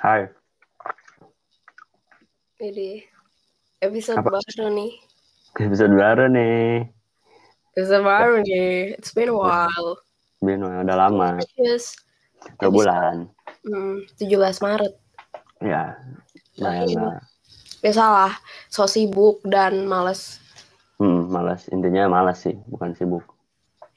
Hai. Jadi episode Apa? baru nih. Episode baru nih. Episode baru nih. It's been a while. Bin udah lama. Yes. Dua bulan. Hmm, 17 Maret. Ya. Lumayan Iya. lah. Biasalah, so sibuk dan males. Hmm, malas. Intinya malas sih, bukan sibuk.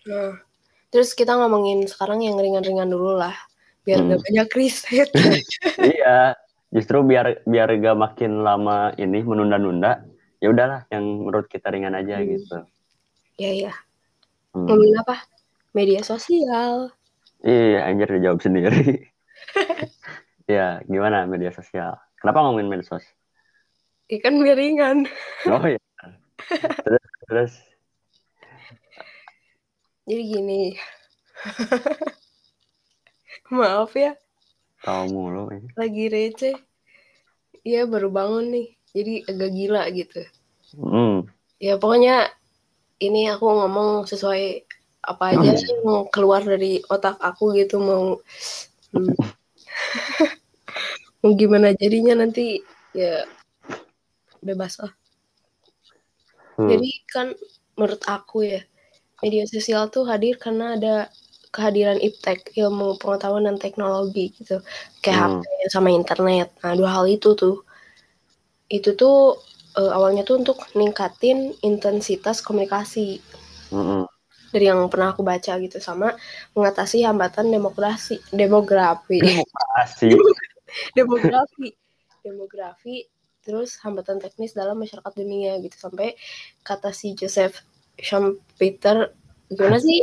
Nah, terus kita ngomongin sekarang yang ringan-ringan dulu lah. Biar Hmm. gak banyak riset. iya. Justru biar biar gak makin lama ini menunda-nunda, ya udahlah yang menurut kita ringan aja Hmm. gitu. Iya, iya. Hmm. Ngomongin apa? Media sosial. Iya, anjir dijawab sendiri. ya, gimana media sosial? Kenapa ngomongin medsos? Ya kan biar ringan. Oh iya. terus, terus Jadi gini. Maaf ya. tahu mulu. ini. lagi receh. Iya baru bangun nih, jadi agak gila gitu. Hmm. Ya pokoknya ini aku ngomong sesuai apa aja Hmm. yang keluar dari otak aku gitu mau hmm, mau gimana jadinya nanti ya bebas lah. Hmm. Jadi kan menurut aku ya media sosial tuh hadir karena ada kehadiran iptek ilmu pengetahuan dan teknologi gitu kayak Hmm. HP sama internet. Nah dua hal itu tuh itu tuh eh, awalnya tuh untuk ningkatin intensitas komunikasi Mm-mm. dari yang pernah aku baca gitu sama mengatasi hambatan demokrasi demografi Asik. demografi demografi terus hambatan teknis dalam masyarakat dunia gitu sampai kata si Joseph Schumpeter gimana sih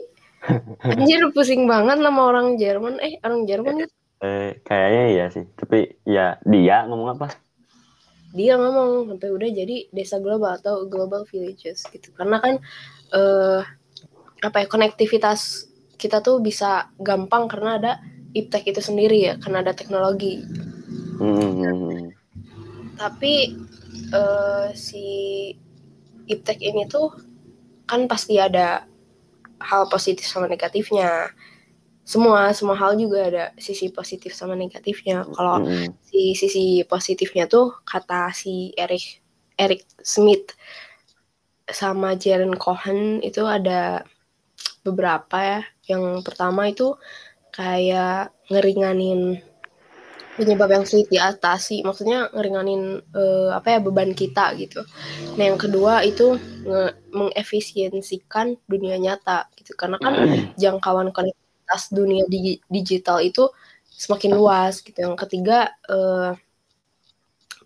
anjir pusing banget nama orang Jerman eh orang Jerman gitu. Eh, kayaknya iya sih. Tapi ya dia ngomong apa? dia ngomong sampai udah jadi desa global atau global villages gitu karena kan eh apa ya konektivitas kita tuh bisa gampang karena ada iptek itu sendiri ya karena ada teknologi Hmm. tapi eh, si iptek ini tuh kan pasti ada hal positif sama negatifnya. Semua semua hal juga ada sisi positif sama negatifnya. Kalau Mm-mm. si sisi positifnya tuh kata si Eric Eric Smith sama Jaren Cohen itu ada beberapa ya. Yang pertama itu kayak ngeringanin penyebab yang sulit diatasi. Maksudnya ngeringanin eh, apa ya beban kita gitu. Nah yang kedua itu nge- mengefisiensikan dunia nyata gitu. Karena kan jangkauan konektivitas dunia digi- digital itu semakin luas gitu. Yang ketiga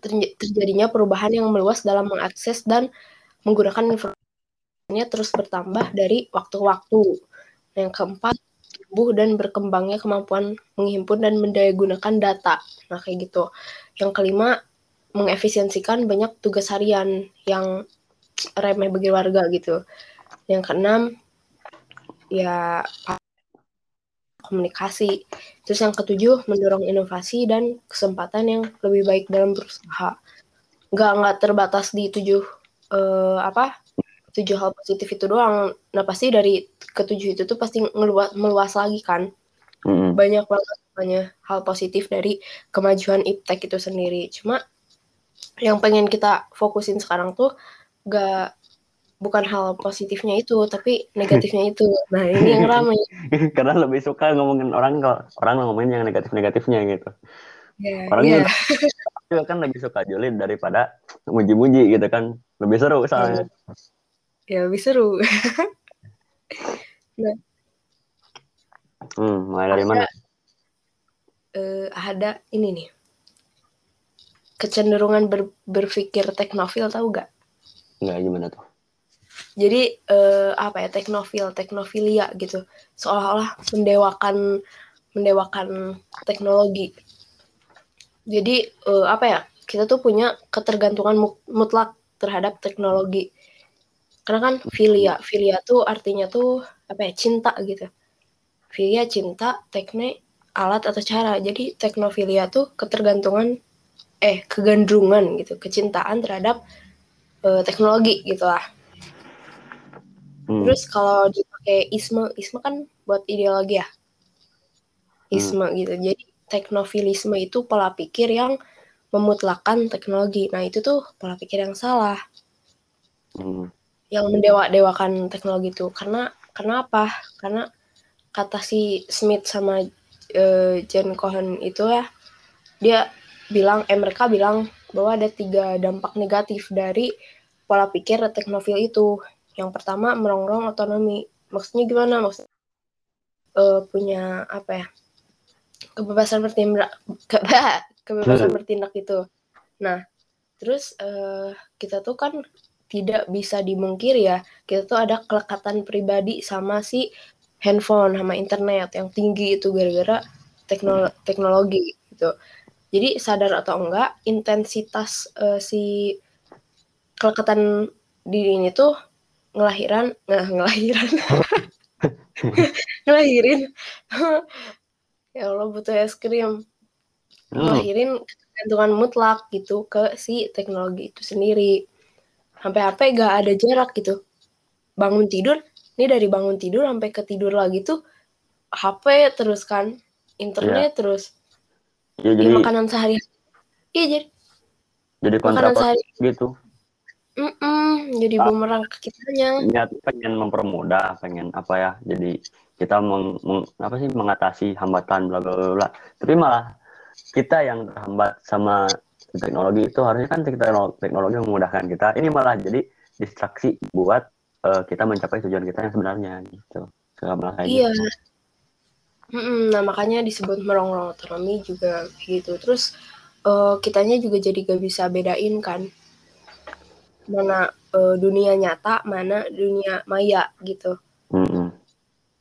terj- terjadinya perubahan yang meluas dalam mengakses dan menggunakan informasinya terus bertambah dari waktu ke waktu. Nah, yang keempat tumbuh dan berkembangnya kemampuan menghimpun dan mendayagunakan data. Nah kayak gitu. Yang kelima mengefisiensikan banyak tugas harian yang remeh bagi warga gitu. Yang keenam ya komunikasi. Terus yang ketujuh mendorong inovasi dan kesempatan yang lebih baik dalam berusaha. Nggak nggak terbatas di tujuh eh, apa tujuh hal positif itu doang nah pasti dari ketujuh itu tuh pasti ngeluas meluas lagi kan Mm-mm. banyak banget banyak hal positif dari kemajuan iptek itu sendiri cuma yang pengen kita fokusin sekarang tuh gak bukan hal positifnya itu tapi negatifnya itu nah ini yang ramai Karena lebih suka ngomongin orang kalau orang ngomongin yang negatif-negatifnya gitu. ya, Orang ya. juga, kan lebih suka julid daripada muji-muji gitu kan. Lebih seru soalnya. Ya lebih seru. Hmm, mulai dari mana? Eh, ada ini nih. Kecenderungan ber- berpikir teknofil tahu gak Enggak gimana tuh? jadi eh, apa ya teknofil teknofilia gitu. Seolah-olah mendewakan mendewakan teknologi. Jadi eh, apa ya kita tuh punya ketergantungan mu- mutlak terhadap teknologi karena kan filia filia tuh artinya tuh apa ya cinta gitu filia cinta tekne alat atau cara jadi teknofilia tuh ketergantungan eh kegandrungan gitu kecintaan terhadap eh, teknologi gitulah Hmm. Terus kalau dipakai isme, isme kan buat ideologi ya. Isme gitu. Jadi teknofilisme itu pola pikir yang memutlakan teknologi. Nah, itu tuh pola pikir yang salah. Hmm. Yang mendewa-dewakan teknologi itu. Karena kenapa? Karena kata si Smith sama uh, Jen Cohen itu ya, dia bilang, eh mereka bilang bahwa ada tiga dampak negatif dari pola pikir teknofil itu. Yang pertama merongrong otonomi. Maksudnya gimana? Maksudnya uh, punya apa ya? Kebebasan bertindak ke, kebebasan bertindak itu. Nah, terus uh, kita tuh kan tidak bisa dimungkiri ya, kita tuh ada kelekatan pribadi sama si handphone sama internet yang tinggi itu gara-gara teknolo teknologi gitu. Jadi sadar atau enggak intensitas uh, si kelekatan diri ini tuh ngelahiran nggak ngelahiran ngelahirin ya Allah butuh es krim oh. ngelahirin ketergantungan mutlak gitu ke si teknologi itu sendiri sampai HP gak ada jarak gitu bangun tidur ini dari bangun tidur sampai ke tidur lagi tuh HP terus kan internet ya. terus ya, jadi makanan sehari iya jadi jadi makanan sehari gitu Mm -mm, jadi ah. bumerang ke kitanya. Niat pengen mempermudah, pengen apa ya? Jadi kita meng, meng, apa sih mengatasi hambatan bla bla bla. Tapi malah kita yang terhambat sama teknologi itu harusnya kan teknologi, teknologi memudahkan kita. Ini malah jadi distraksi buat uh, kita mencapai tujuan kita yang sebenarnya gitu. Iya. Gitu. Mm -mm, nah makanya disebut merongrong otonomi juga gitu. Terus uh, kitanya juga jadi gak bisa bedain kan mana uh, dunia nyata mana dunia maya gitu mm-hmm.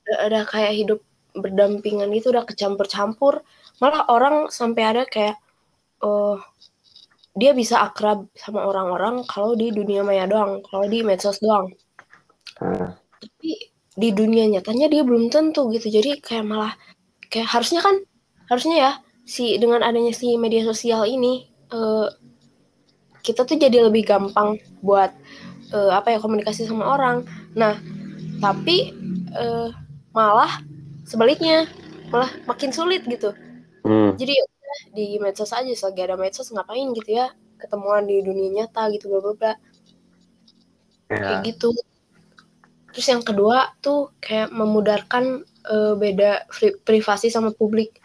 ada, ada kayak hidup berdampingan itu udah kecampur-campur malah orang sampai ada kayak uh, dia bisa akrab sama orang-orang kalau di dunia maya doang kalau di medsos doang mm. tapi di dunia nyatanya dia belum tentu gitu jadi kayak malah kayak harusnya kan harusnya ya si dengan adanya si media sosial ini uh, kita tuh jadi lebih gampang buat uh, apa ya komunikasi sama orang. Nah, tapi uh, malah sebaliknya malah makin sulit gitu. Hmm. Jadi di medsos aja selagi ada medsos ngapain gitu ya ketemuan di dunia nyata gitu bla bla bla. Yeah. Kayak gitu. Terus yang kedua tuh kayak memudarkan uh, beda privasi sama publik.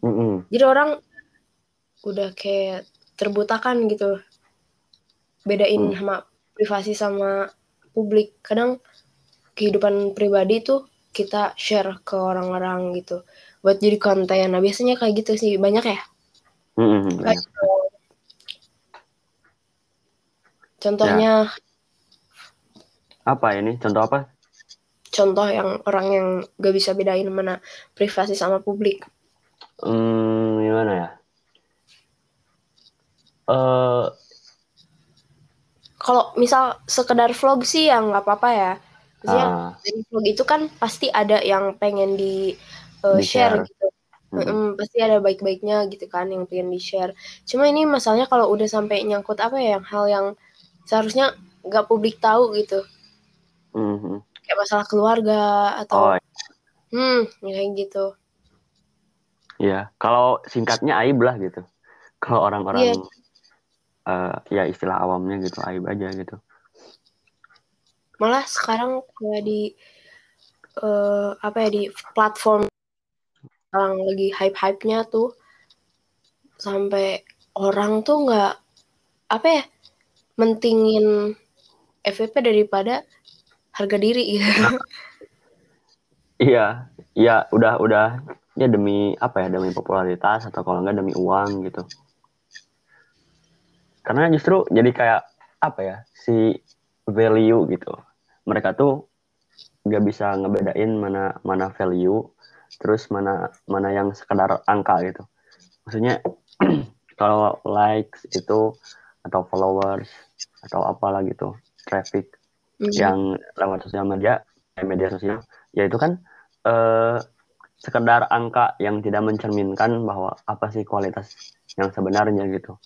Mm -hmm. Jadi orang udah kayak terbutakan gitu bedain hmm. sama privasi sama publik kadang kehidupan pribadi tuh kita share ke orang-orang gitu buat jadi konten nah biasanya kayak gitu sih banyak ya hmm, banyak. Gitu. contohnya ya. apa ini contoh apa contoh yang orang yang gak bisa bedain mana privasi sama publik hmm gimana ya uh, kalau misal sekedar vlog sih yang nggak apa-apa ya. Maksudnya uh. dari vlog itu kan pasti ada yang pengen di, uh, share, gitu. Hmm. Mm pasti ada baik-baiknya gitu kan yang pengen di share. Cuma ini masalahnya kalau udah sampai nyangkut apa ya, yang hal yang seharusnya nggak publik tahu gitu. Mm-hmm. Kayak masalah keluarga atau, oh. hmm, kayak gitu. Iya, kalau singkatnya aib lah gitu. Kalau orang-orang yeah uh, ya istilah awamnya gitu aib aja gitu malah sekarang kayak di uh, apa ya di platform yang lagi hype-hype-nya tuh sampai orang tuh nggak apa ya mentingin FVP daripada harga diri gitu. iya iya udah udah ya demi apa ya demi popularitas atau kalau enggak demi uang gitu karena justru jadi kayak apa ya si value gitu mereka tuh nggak bisa ngebedain mana mana value terus mana mana yang sekedar angka gitu maksudnya kalau likes itu atau followers atau apalah gitu traffic mm -hmm. yang lewat sosial media eh, media sosial ya itu kan eh, sekedar angka yang tidak mencerminkan bahwa apa sih kualitas yang sebenarnya gitu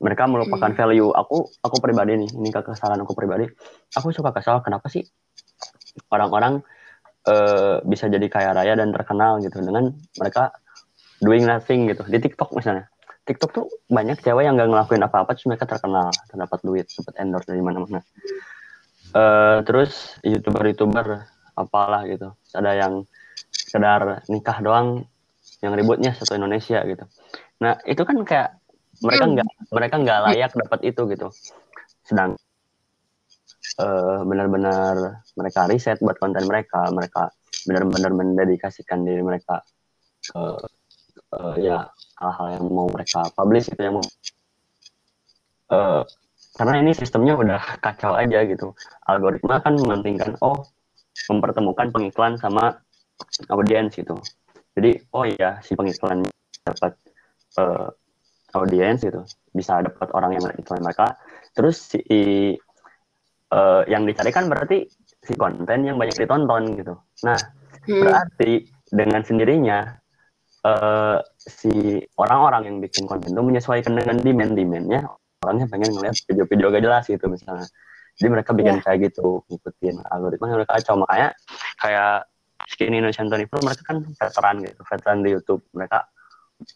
mereka melupakan hmm. value aku aku pribadi nih ini kesalahan aku pribadi aku suka kesal kenapa sih orang-orang uh, bisa jadi kaya raya dan terkenal gitu dengan mereka doing nothing gitu. Di TikTok misalnya. TikTok tuh banyak cewek yang gak ngelakuin apa-apa terus mereka terkenal terdapat duit dapat endorse dari mana-mana. Uh, terus youtuber-youtuber apalah gitu. Ada yang sekedar nikah doang yang ributnya satu Indonesia gitu. Nah itu kan kayak mereka nggak mereka nggak layak dapat itu gitu. Sedang uh, benar-benar mereka riset buat konten mereka mereka benar-benar mendedikasikan diri mereka ke uh, ya hal-hal yang mau mereka publish itu yang mau uh, karena ini sistemnya udah kacau aja gitu. Algoritma kan mementingkan oh mempertemukan pengiklan sama audiens gitu. Jadi oh iya si pengiklan dapat uh, audiens gitu. Bisa dapat orang yang iklan mereka. Terus si uh, yang dicari kan berarti si konten yang banyak ditonton gitu. Nah hmm. berarti dengan sendirinya uh, si orang-orang yang bikin konten itu menyesuaikan dengan demand demandnya orangnya pengen ngeliat video-video gak jelas gitu misalnya. Jadi mereka bikin yeah. kayak gitu ngikutin algoritma yang mereka kacau. Makanya kayak Skinny Indonesian Pro mereka kan veteran gitu veteran di YouTube. Mereka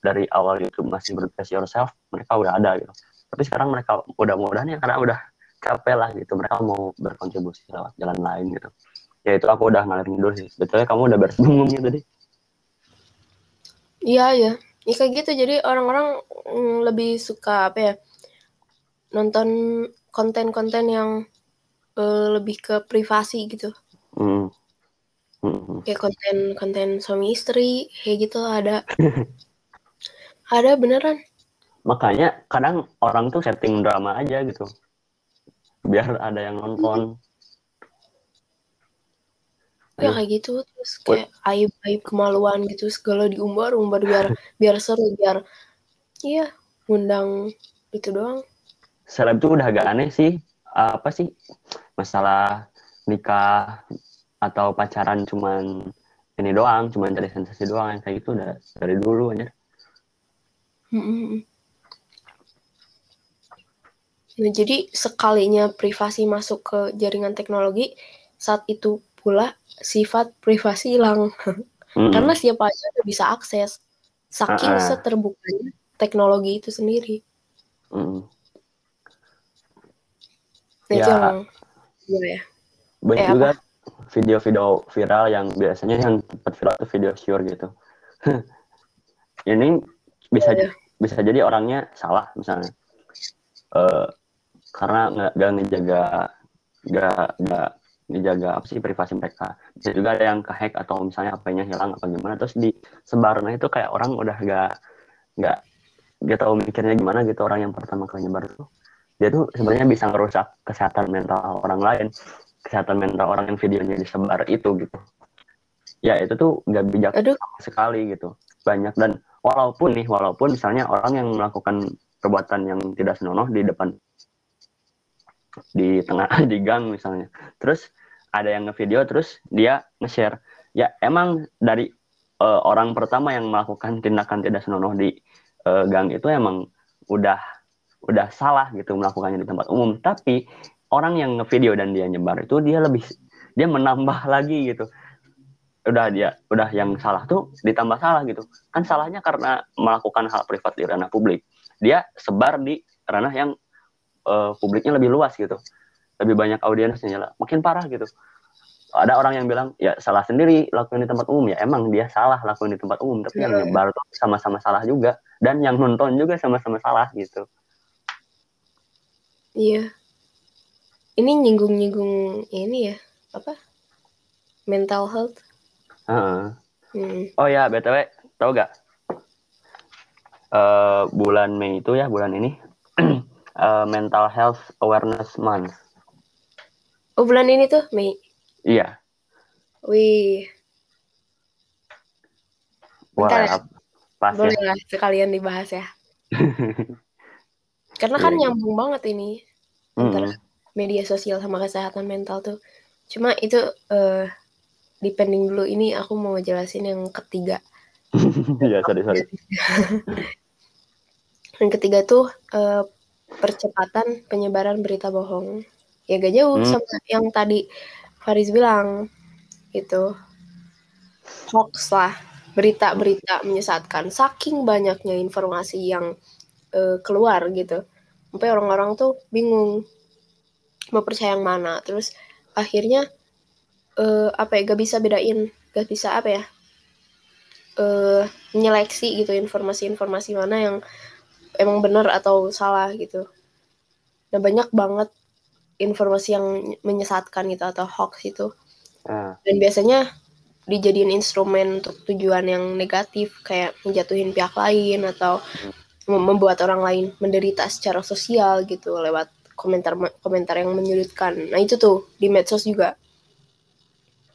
dari awal YouTube masih berdress yourself mereka udah ada gitu. Tapi sekarang mereka udah mudahan ya karena udah capek lah gitu mereka mau berkontribusi lewat jalan lain gitu ya itu aku udah ngalamin dulu sih betulnya kamu udah beres ngomongnya tadi Iya ya, ya kayak gitu. Jadi orang-orang mm, lebih suka apa ya? Nonton konten-konten yang uh, lebih ke privasi gitu. Mm. Mm. Kayak konten-konten suami istri, kayak gitu ada. ada beneran. Makanya kadang orang tuh setting drama aja gitu. Biar ada yang nonton. Ya kayak gitu terus kayak aib aib kemaluan gitu segala diumbar umbar biar biar seru biar iya undang itu doang. Seleb tuh udah agak aneh sih apa sih masalah nikah atau pacaran cuman ini doang cuman cari sensasi doang yang kayak gitu udah dari dulu aja nah jadi sekalinya privasi masuk ke jaringan teknologi saat itu pula sifat privasi hilang. Mm. Karena siapa aja udah bisa akses. Saking uh -uh. seterbukanya teknologi itu sendiri. Mm. Nah, ya, yang ya. Banyak eh, juga video-video viral yang biasanya yang tempat viral itu video sure gitu. Ini bisa ya, ya. bisa jadi orangnya salah misalnya. Uh, karena nggak nggak ngejaga nggak nggak dijaga apa sih privasi mereka. Bisa juga ada yang kehack atau misalnya apa-nya hilang apa gimana terus di sebarnya itu kayak orang udah gak nggak dia tahu mikirnya gimana gitu orang yang pertama kali nyebar tuh. Dia tuh sebenarnya bisa merusak kesehatan mental orang lain kesehatan mental orang yang videonya disebar itu gitu. Ya itu tuh nggak bijak Aduh. sekali gitu. Banyak dan walaupun nih walaupun misalnya orang yang melakukan perbuatan yang tidak senonoh di depan di tengah di gang misalnya. Terus ada yang ngevideo terus dia nge-share. Ya emang dari uh, orang pertama yang melakukan tindakan tidak senonoh di uh, gang itu emang udah udah salah gitu melakukannya di tempat umum. Tapi orang yang ngevideo dan dia nyebar itu dia lebih dia menambah lagi gitu. Udah dia udah yang salah tuh ditambah salah gitu. Kan salahnya karena melakukan hal privat di ranah publik. Dia sebar di ranah yang uh, publiknya lebih luas gitu. Lebih banyak audiensnya lah. Makin parah gitu. Ada orang yang bilang ya salah sendiri lakuin di tempat umum. Ya emang dia salah lakuin di tempat umum tapi yeah. yang iya. nyebar tuh sama-sama salah juga. Dan yang nonton juga sama-sama salah gitu. Iya. Ini nyinggung-nyinggung ini ya apa? Mental health. Uh hmm. oh ya btw tau gak? Uh, bulan Mei itu ya bulan ini uh, Mental Health Awareness Month. Oh bulan ini tuh Mei. Iya. Wih. Bentar ya. Pas Boleh ya. lah sekalian dibahas ya. Karena kan yeah. nyambung banget ini antara mm media sosial sama kesehatan mental tuh. Cuma itu uh, depending dulu ini aku mau jelasin yang ketiga. Iya, sorry sorry. yang ketiga tuh uh, percepatan penyebaran berita bohong. Ya gak jauh hmm. sama yang tadi Faris bilang itu hoax lah. Berita-berita menyesatkan. Saking banyaknya informasi yang uh, keluar gitu. Sampai orang-orang tuh bingung mau percaya yang mana. Terus akhirnya uh, apa ya gak bisa bedain gak bisa apa ya uh, menyeleksi gitu informasi-informasi mana yang emang benar atau salah gitu nah banyak banget informasi yang menyesatkan gitu atau hoax itu uh. dan biasanya dijadiin instrumen untuk tujuan yang negatif kayak menjatuhin pihak lain atau membuat orang lain menderita secara sosial gitu lewat komentar komentar yang menyulitkan. Nah itu tuh di medsos juga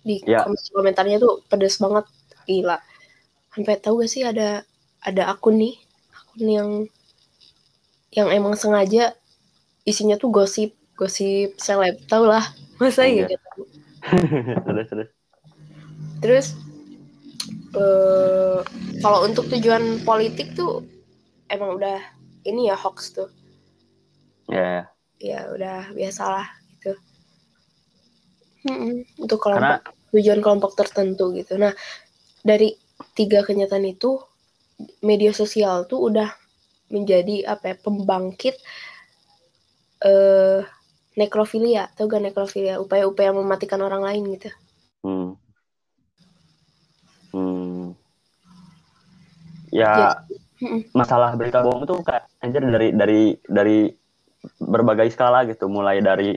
di yeah. komentar komentarnya tuh pedes banget gila. Sampai tahu gak sih ada ada akun nih akun yang yang emang sengaja isinya tuh gosip gosip seleb tau lah masa iya gitu terus terus Terus uh, kalau untuk tujuan politik tuh emang udah ini ya hoax tuh. Ya. Yeah. Ya udah biasalah gitu. Hmm, untuk kelompok Karena... tujuan kelompok tertentu gitu. Nah dari tiga kenyataan itu media sosial tuh udah menjadi apa ya pembangkit eh uh, nekrofilia. Atau gak nekrofilia? Upaya-upaya mematikan orang lain gitu. Hmm. Hmm. Ya masalah berita bohong itu kayak anjir dari dari dari berbagai skala gitu, mulai dari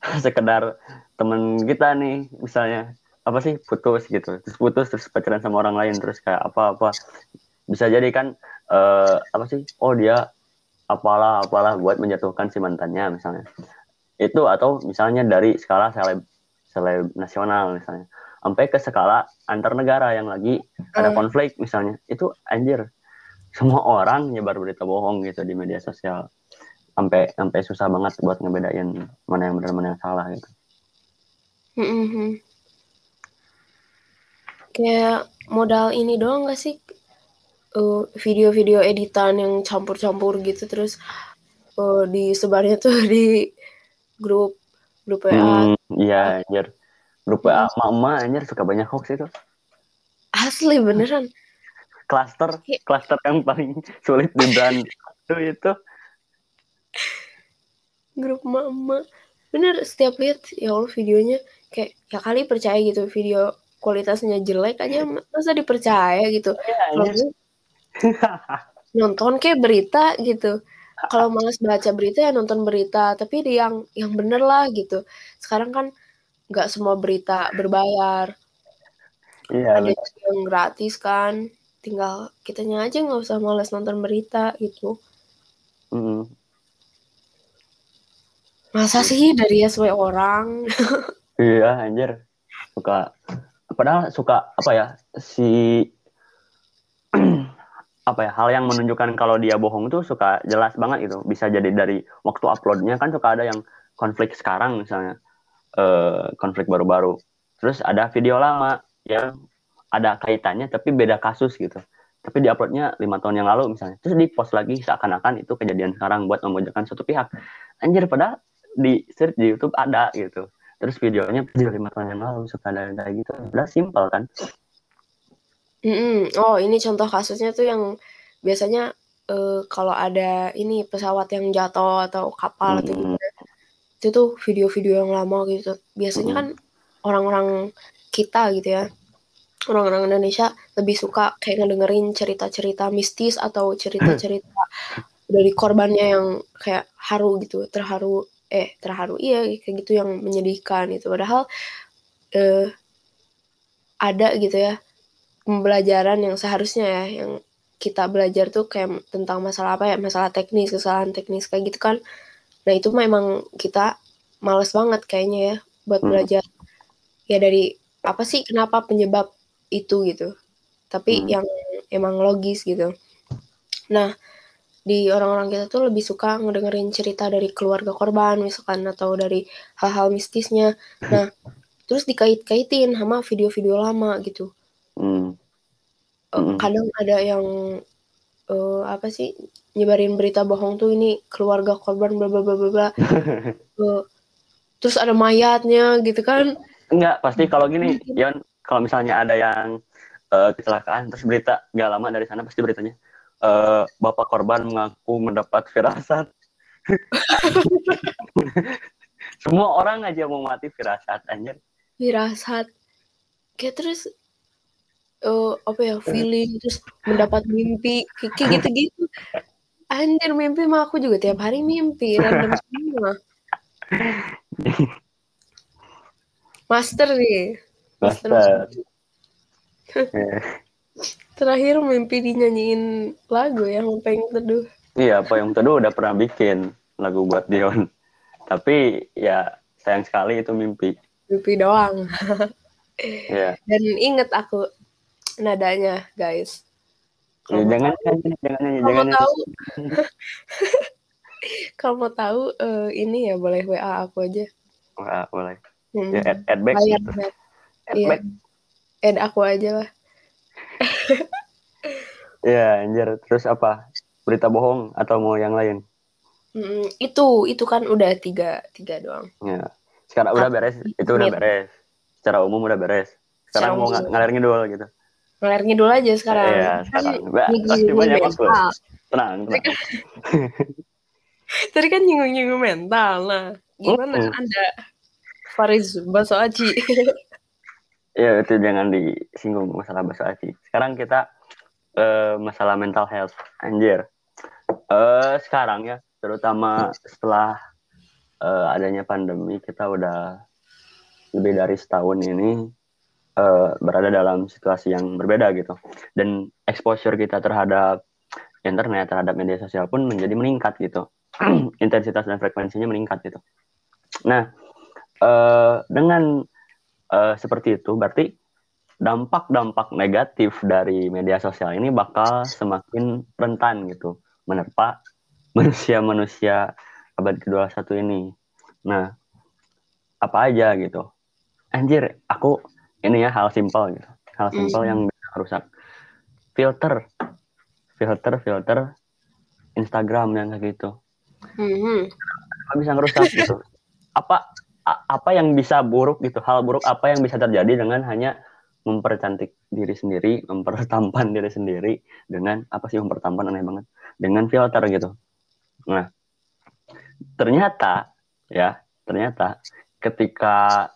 sekedar temen kita nih misalnya apa sih putus gitu, terus putus terus pacaran sama orang lain terus kayak apa apa bisa jadi kan uh, apa sih? Oh dia apalah apalah buat menjatuhkan si mantannya misalnya. Itu atau misalnya dari skala seleb seleb nasional misalnya. Sampai ke skala antar negara yang lagi ada hmm. konflik misalnya. Itu anjir semua orang nyebar berita bohong gitu di media sosial. Sampai sampai susah banget buat ngebedain mana yang benar mana yang salah gitu. Hmm kayak modal ini doang gak sih uh, video-video editan yang campur-campur gitu terus uh, disebarnya tuh di grup grup WA hmm, iya anjir. Grup WA mama anjir suka banyak hoax itu. Asli beneran. Klaster klaster yang paling sulit dibantu itu. Grup mama bener setiap lihat ya Allah videonya kayak ya kali percaya gitu video kualitasnya jelek aja masa dipercaya gitu? Ya, nonton kayak berita gitu kalau males baca berita ya nonton berita tapi di yang yang bener lah gitu sekarang kan nggak semua berita berbayar. Iya. Ada yang gratis kan. Tinggal kitanya aja nggak usah males nonton berita gitu. Mm. Masa sih dari SW orang? iya anjir. Suka padahal suka apa ya si apa ya hal yang menunjukkan kalau dia bohong tuh suka jelas banget gitu bisa jadi dari waktu uploadnya kan suka ada yang konflik sekarang misalnya uh, konflik baru-baru. Terus ada video lama yang ada kaitannya tapi beda kasus gitu. Tapi diuploadnya lima tahun yang lalu misalnya. Terus di post lagi seakan-akan itu kejadian sekarang buat memojokkan suatu pihak. Anjir padahal di search di YouTube ada gitu. Terus videonya video lima tahun yang lalu suka ada kayak gitu. Udah simpel kan. Mm -mm. Oh ini contoh kasusnya tuh yang biasanya uh, kalau ada ini pesawat yang jatuh atau kapal atau gitu itu tuh video-video yang lama gitu. Biasanya kan orang-orang kita gitu ya orang-orang Indonesia lebih suka kayak ngedengerin cerita-cerita mistis atau cerita-cerita dari korbannya yang kayak haru gitu terharu eh terharu iya kayak gitu yang menyedihkan itu padahal eh, ada gitu ya pembelajaran yang seharusnya ya yang kita belajar tuh kayak tentang masalah apa ya masalah teknis kesalahan teknis kayak gitu kan Nah itu memang kita males banget kayaknya ya buat hmm. belajar ya dari apa sih kenapa penyebab itu gitu. Tapi hmm. yang emang logis gitu. Nah di orang-orang kita tuh lebih suka ngedengerin cerita dari keluarga korban misalkan atau dari hal-hal mistisnya. Nah terus dikait-kaitin sama video-video lama gitu. Hmm. Hmm. Kadang ada yang uh, apa sih nyebarin berita bohong tuh ini keluarga korban bla bla bla bla bla. uh, terus ada mayatnya gitu kan? Enggak, pasti kalau gini, ya kalau misalnya ada yang uh, kecelakaan terus berita gak lama dari sana pasti beritanya uh, bapak korban mengaku mendapat firasat semua orang aja mau mati firasat anjir firasat kayak terus uh, apa ya feeling terus mendapat mimpi kayak gitu-gitu anjir mimpi mah aku juga tiap hari mimpi random semua master nih master, master. Terakhir mimpi dinyanyiin lagu yang pengen teduh. Iya, apa yang teduh udah pernah bikin lagu buat Dion. Tapi ya sayang sekali itu mimpi. Mimpi doang. Iya. Dan inget aku nadanya, guys. Ya, jangan, jangan, jangan, jangan, jangan, tahu, kalau mau tahu uh, ini ya boleh WA aku aja. WA boleh. Hmm. Ya, add, add back. Bayar, gitu. Add iya. back add aku aja lah ya anjir terus apa berita bohong atau mau yang lain mm, itu itu kan udah tiga tiga doang ya sekarang udah beres itu udah beres secara umum udah beres sekarang mau ng ngalir ngidul gitu ngalir ngidul aja sekarang. Iya sekarang. Mbak, pasti banyak waktu. Tenang tenang. Tadi kan nyinggung-nyinggung mental. Nah gimana mm -hmm. anda Faris Baso Aji ya itu jangan disinggung masalah bahasa asing sekarang kita uh, masalah mental health. Anjir. Uh, sekarang ya terutama setelah uh, adanya pandemi kita udah lebih dari setahun ini uh, berada dalam situasi yang berbeda gitu dan exposure kita terhadap internet terhadap media sosial pun menjadi meningkat gitu intensitas dan frekuensinya meningkat gitu nah uh, dengan uh, seperti itu, berarti dampak-dampak negatif dari media sosial ini bakal semakin rentan gitu menerpa manusia-manusia abad ke-21 ini. Nah, apa aja gitu. Anjir, aku ini ya hal simpel gitu. Hal simpel mm. yang bisa rusak. Filter. Filter, filter Instagram yang kayak gitu. Mm -hmm. bisa ngerusak gitu. Apa apa yang bisa buruk gitu hal buruk apa yang bisa terjadi dengan hanya mempercantik diri sendiri mempertampan diri sendiri dengan apa sih mempertampan aneh banget dengan filter gitu nah ternyata ya ternyata ketika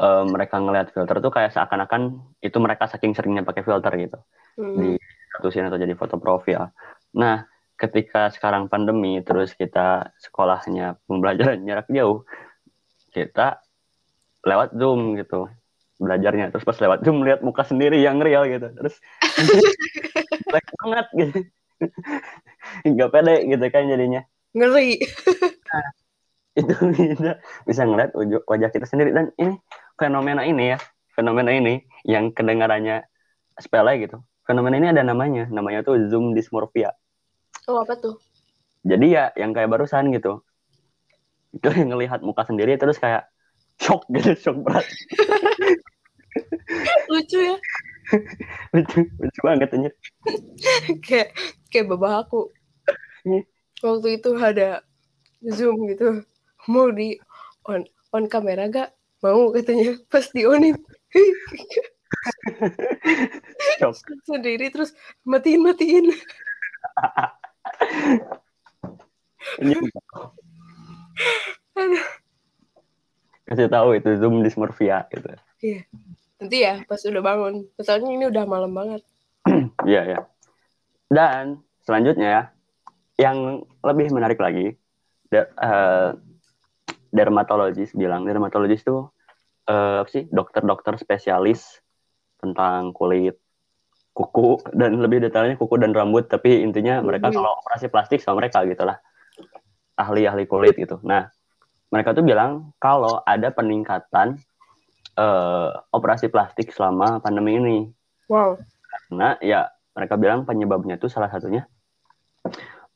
uh, mereka ngelihat filter tuh kayak seakan-akan itu mereka saking seringnya pakai filter gitu. Hmm. di statusin atau jadi foto profil nah ketika sekarang pandemi terus kita sekolahnya pembelajaran jarak jauh kita lewat zoom gitu belajarnya. Terus pas lewat zoom lihat muka sendiri yang real gitu. Terus black banget gitu. Nggak pede gitu kan jadinya. Ngeri. Nah, itu kita bisa ngeliat wajah kita sendiri. Dan ini fenomena ini ya fenomena ini yang kedengarannya sepele gitu. Fenomena ini ada namanya namanya tuh zoom dysmorphia. Oh apa tuh? Jadi ya yang kayak barusan gitu. Itu yang ngelihat muka sendiri terus kayak shock gitu shock berat. Lucu ya. Lucu lucu banget anjir. Kayak kayak bapak aku. Waktu itu ada zoom gitu. Mau di on on kamera gak mau katanya. Pas di shock. Sendiri terus matiin matiin. Kasih tahu itu zoom dysmorphia gitu. Iya. Nanti ya pas udah bangun. Soalnya ini udah malam banget. Iya ya dan selanjutnya ya yang lebih menarik lagi uh, dermatologis bilang dermatologis itu uh, apa sih dokter-dokter spesialis tentang kulit kuku dan lebih detailnya kuku dan rambut tapi intinya mereka hmm. kalau operasi plastik sama mereka gitulah ahli-ahli kulit gitu. Nah, mereka tuh bilang kalau ada peningkatan uh, operasi plastik selama pandemi ini. Wow. Karena ya mereka bilang penyebabnya itu salah satunya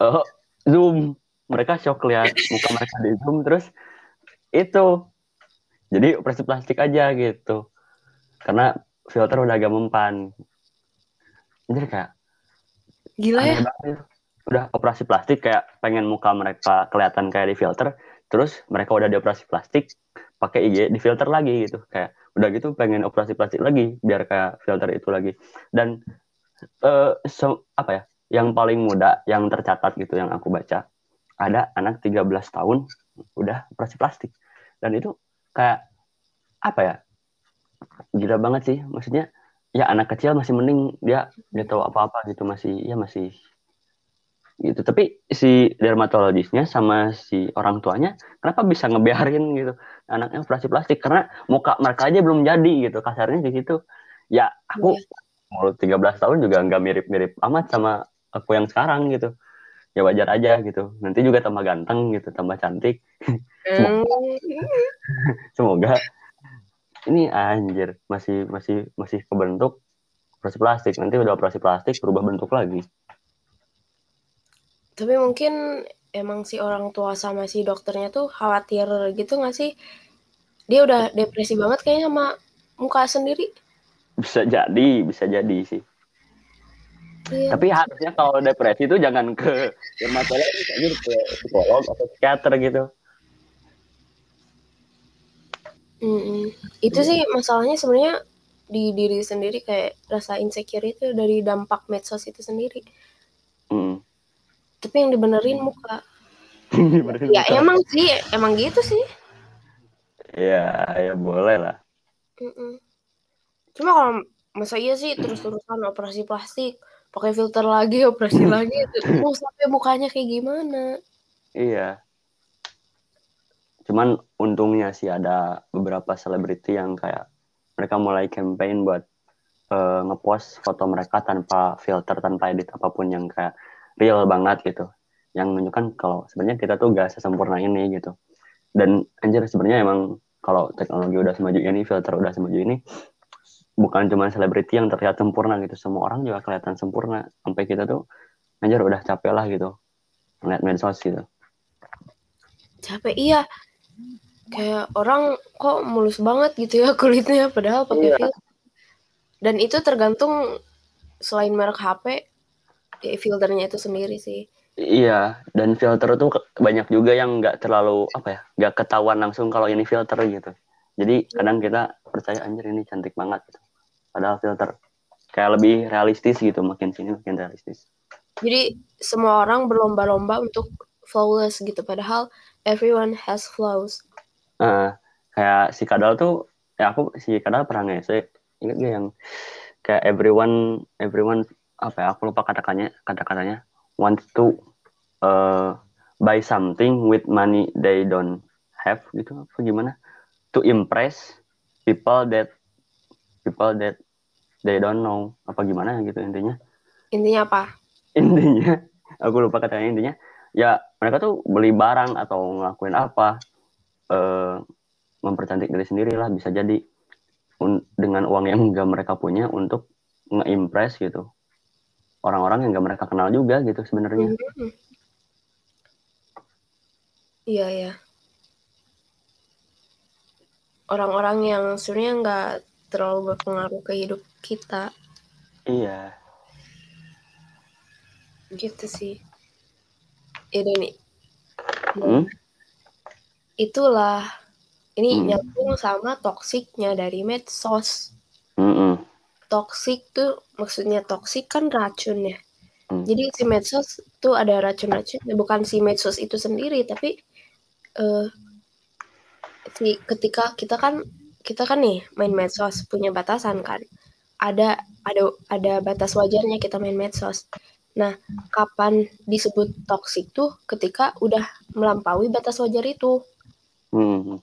uh, Zoom. Mereka shock lihat muka mereka di Zoom terus itu. Jadi operasi plastik aja gitu. Karena filter udah agak mempan. Jadi kayak gila ya. udah operasi plastik kayak pengen muka mereka kelihatan kayak di filter. Terus mereka udah di operasi plastik pakai IG di filter lagi gitu. Kayak udah gitu pengen operasi plastik lagi biar kayak filter itu lagi. Dan uh, so, apa ya yang paling muda yang tercatat gitu yang aku baca. Ada anak 13 tahun udah operasi plastik dan itu kayak apa ya gila banget sih. Maksudnya ya anak kecil masih mending dia dia tahu apa-apa gitu masih ya masih gitu. Tapi si dermatologisnya sama si orang tuanya kenapa bisa ngebiarin gitu? Anaknya operasi plastik karena muka mereka aja belum jadi gitu kasarnya di situ. Ya aku mau iya. 13 tahun juga nggak mirip-mirip amat sama aku yang sekarang gitu ya wajar aja gitu. Nanti juga tambah ganteng gitu tambah cantik. Semoga, semoga. Ini anjir masih masih masih kebentuk operasi plastik. Nanti udah operasi plastik berubah bentuk lagi. Tapi mungkin emang si orang tua sama si dokternya tuh khawatir gitu gak sih? Dia udah depresi banget kayaknya sama muka sendiri. Bisa jadi, bisa jadi sih. Iya. Tapi harusnya kalau depresi itu jangan ke dermatolog, tapi ke psikolog atau psikiater gitu. Mm -mm. Itu sih masalahnya sebenarnya di diri sendiri kayak rasa insecure itu dari dampak medsos itu sendiri. Mm tapi yang dibenerin muka dibenerin ya muka. emang sih emang gitu sih ya ya boleh lah mm -mm. cuma kalau masa iya sih terus-terusan operasi plastik pakai filter lagi operasi lagi mau sampai mukanya kayak gimana? Iya. Cuman untungnya sih ada beberapa selebriti yang kayak mereka mulai campaign buat uh, ngepost foto mereka tanpa filter tanpa edit apa pun yang kayak real banget gitu. Yang menunjukkan kalau sebenarnya kita tuh gak sesempurna ini gitu. Dan anjir sebenarnya emang kalau teknologi udah semaju ini filter udah semaju ini bukan cuma selebriti yang terlihat sempurna gitu semua orang juga kelihatan sempurna sampai kita tuh anjir udah capek lah gitu ngeliat medsos gitu capek iya kayak orang kok mulus banget gitu ya kulitnya padahal pakai iya. filter dan itu tergantung selain merek HP ya, filternya itu sendiri sih. Iya, dan filter tuh banyak juga yang nggak terlalu apa ya, nggak ketahuan langsung kalau ini filter gitu. Jadi kadang kita percaya anjir ini cantik banget gitu. Padahal filter kayak lebih realistis gitu, makin sini makin realistis. Jadi semua orang berlomba-lomba untuk flawless gitu, padahal everyone has flaws. Uh, kayak si Kadal tuh, ya aku si Kadal pernah nggak sih ingat gak yang kayak everyone everyone apa ya aku lupa kata-katanya kata-katanya want to uh, buy something with money they don't have gitu apa gimana to impress people that people that they don't know apa gimana gitu intinya intinya apa intinya aku lupa katanya intinya ya mereka tuh beli barang atau ngelakuin apa uh, mempercantik diri sendiri lah bisa jadi dengan uang yang enggak mereka punya untuk nge-impress gitu orang-orang yang gak mereka kenal juga gitu sebenarnya. Mm-hmm. Iya ya. Orang-orang yang sebenarnya nggak terlalu berpengaruh ke hidup kita. Iya. Gitu sih. Ini nih. Hmm? Itulah. Ini hmm. nyambung sama toksiknya dari medsos. Mm -mm toksik tuh maksudnya toksik kan racun ya. Hmm. Jadi si medsos tuh ada racun-racun, bukan si medsos itu sendiri tapi uh, si ketika kita kan kita kan nih main medsos punya batasan kan. Ada ada ada batas wajarnya kita main medsos. Nah, kapan disebut toksik tuh ketika udah melampaui batas wajar itu. Hmm.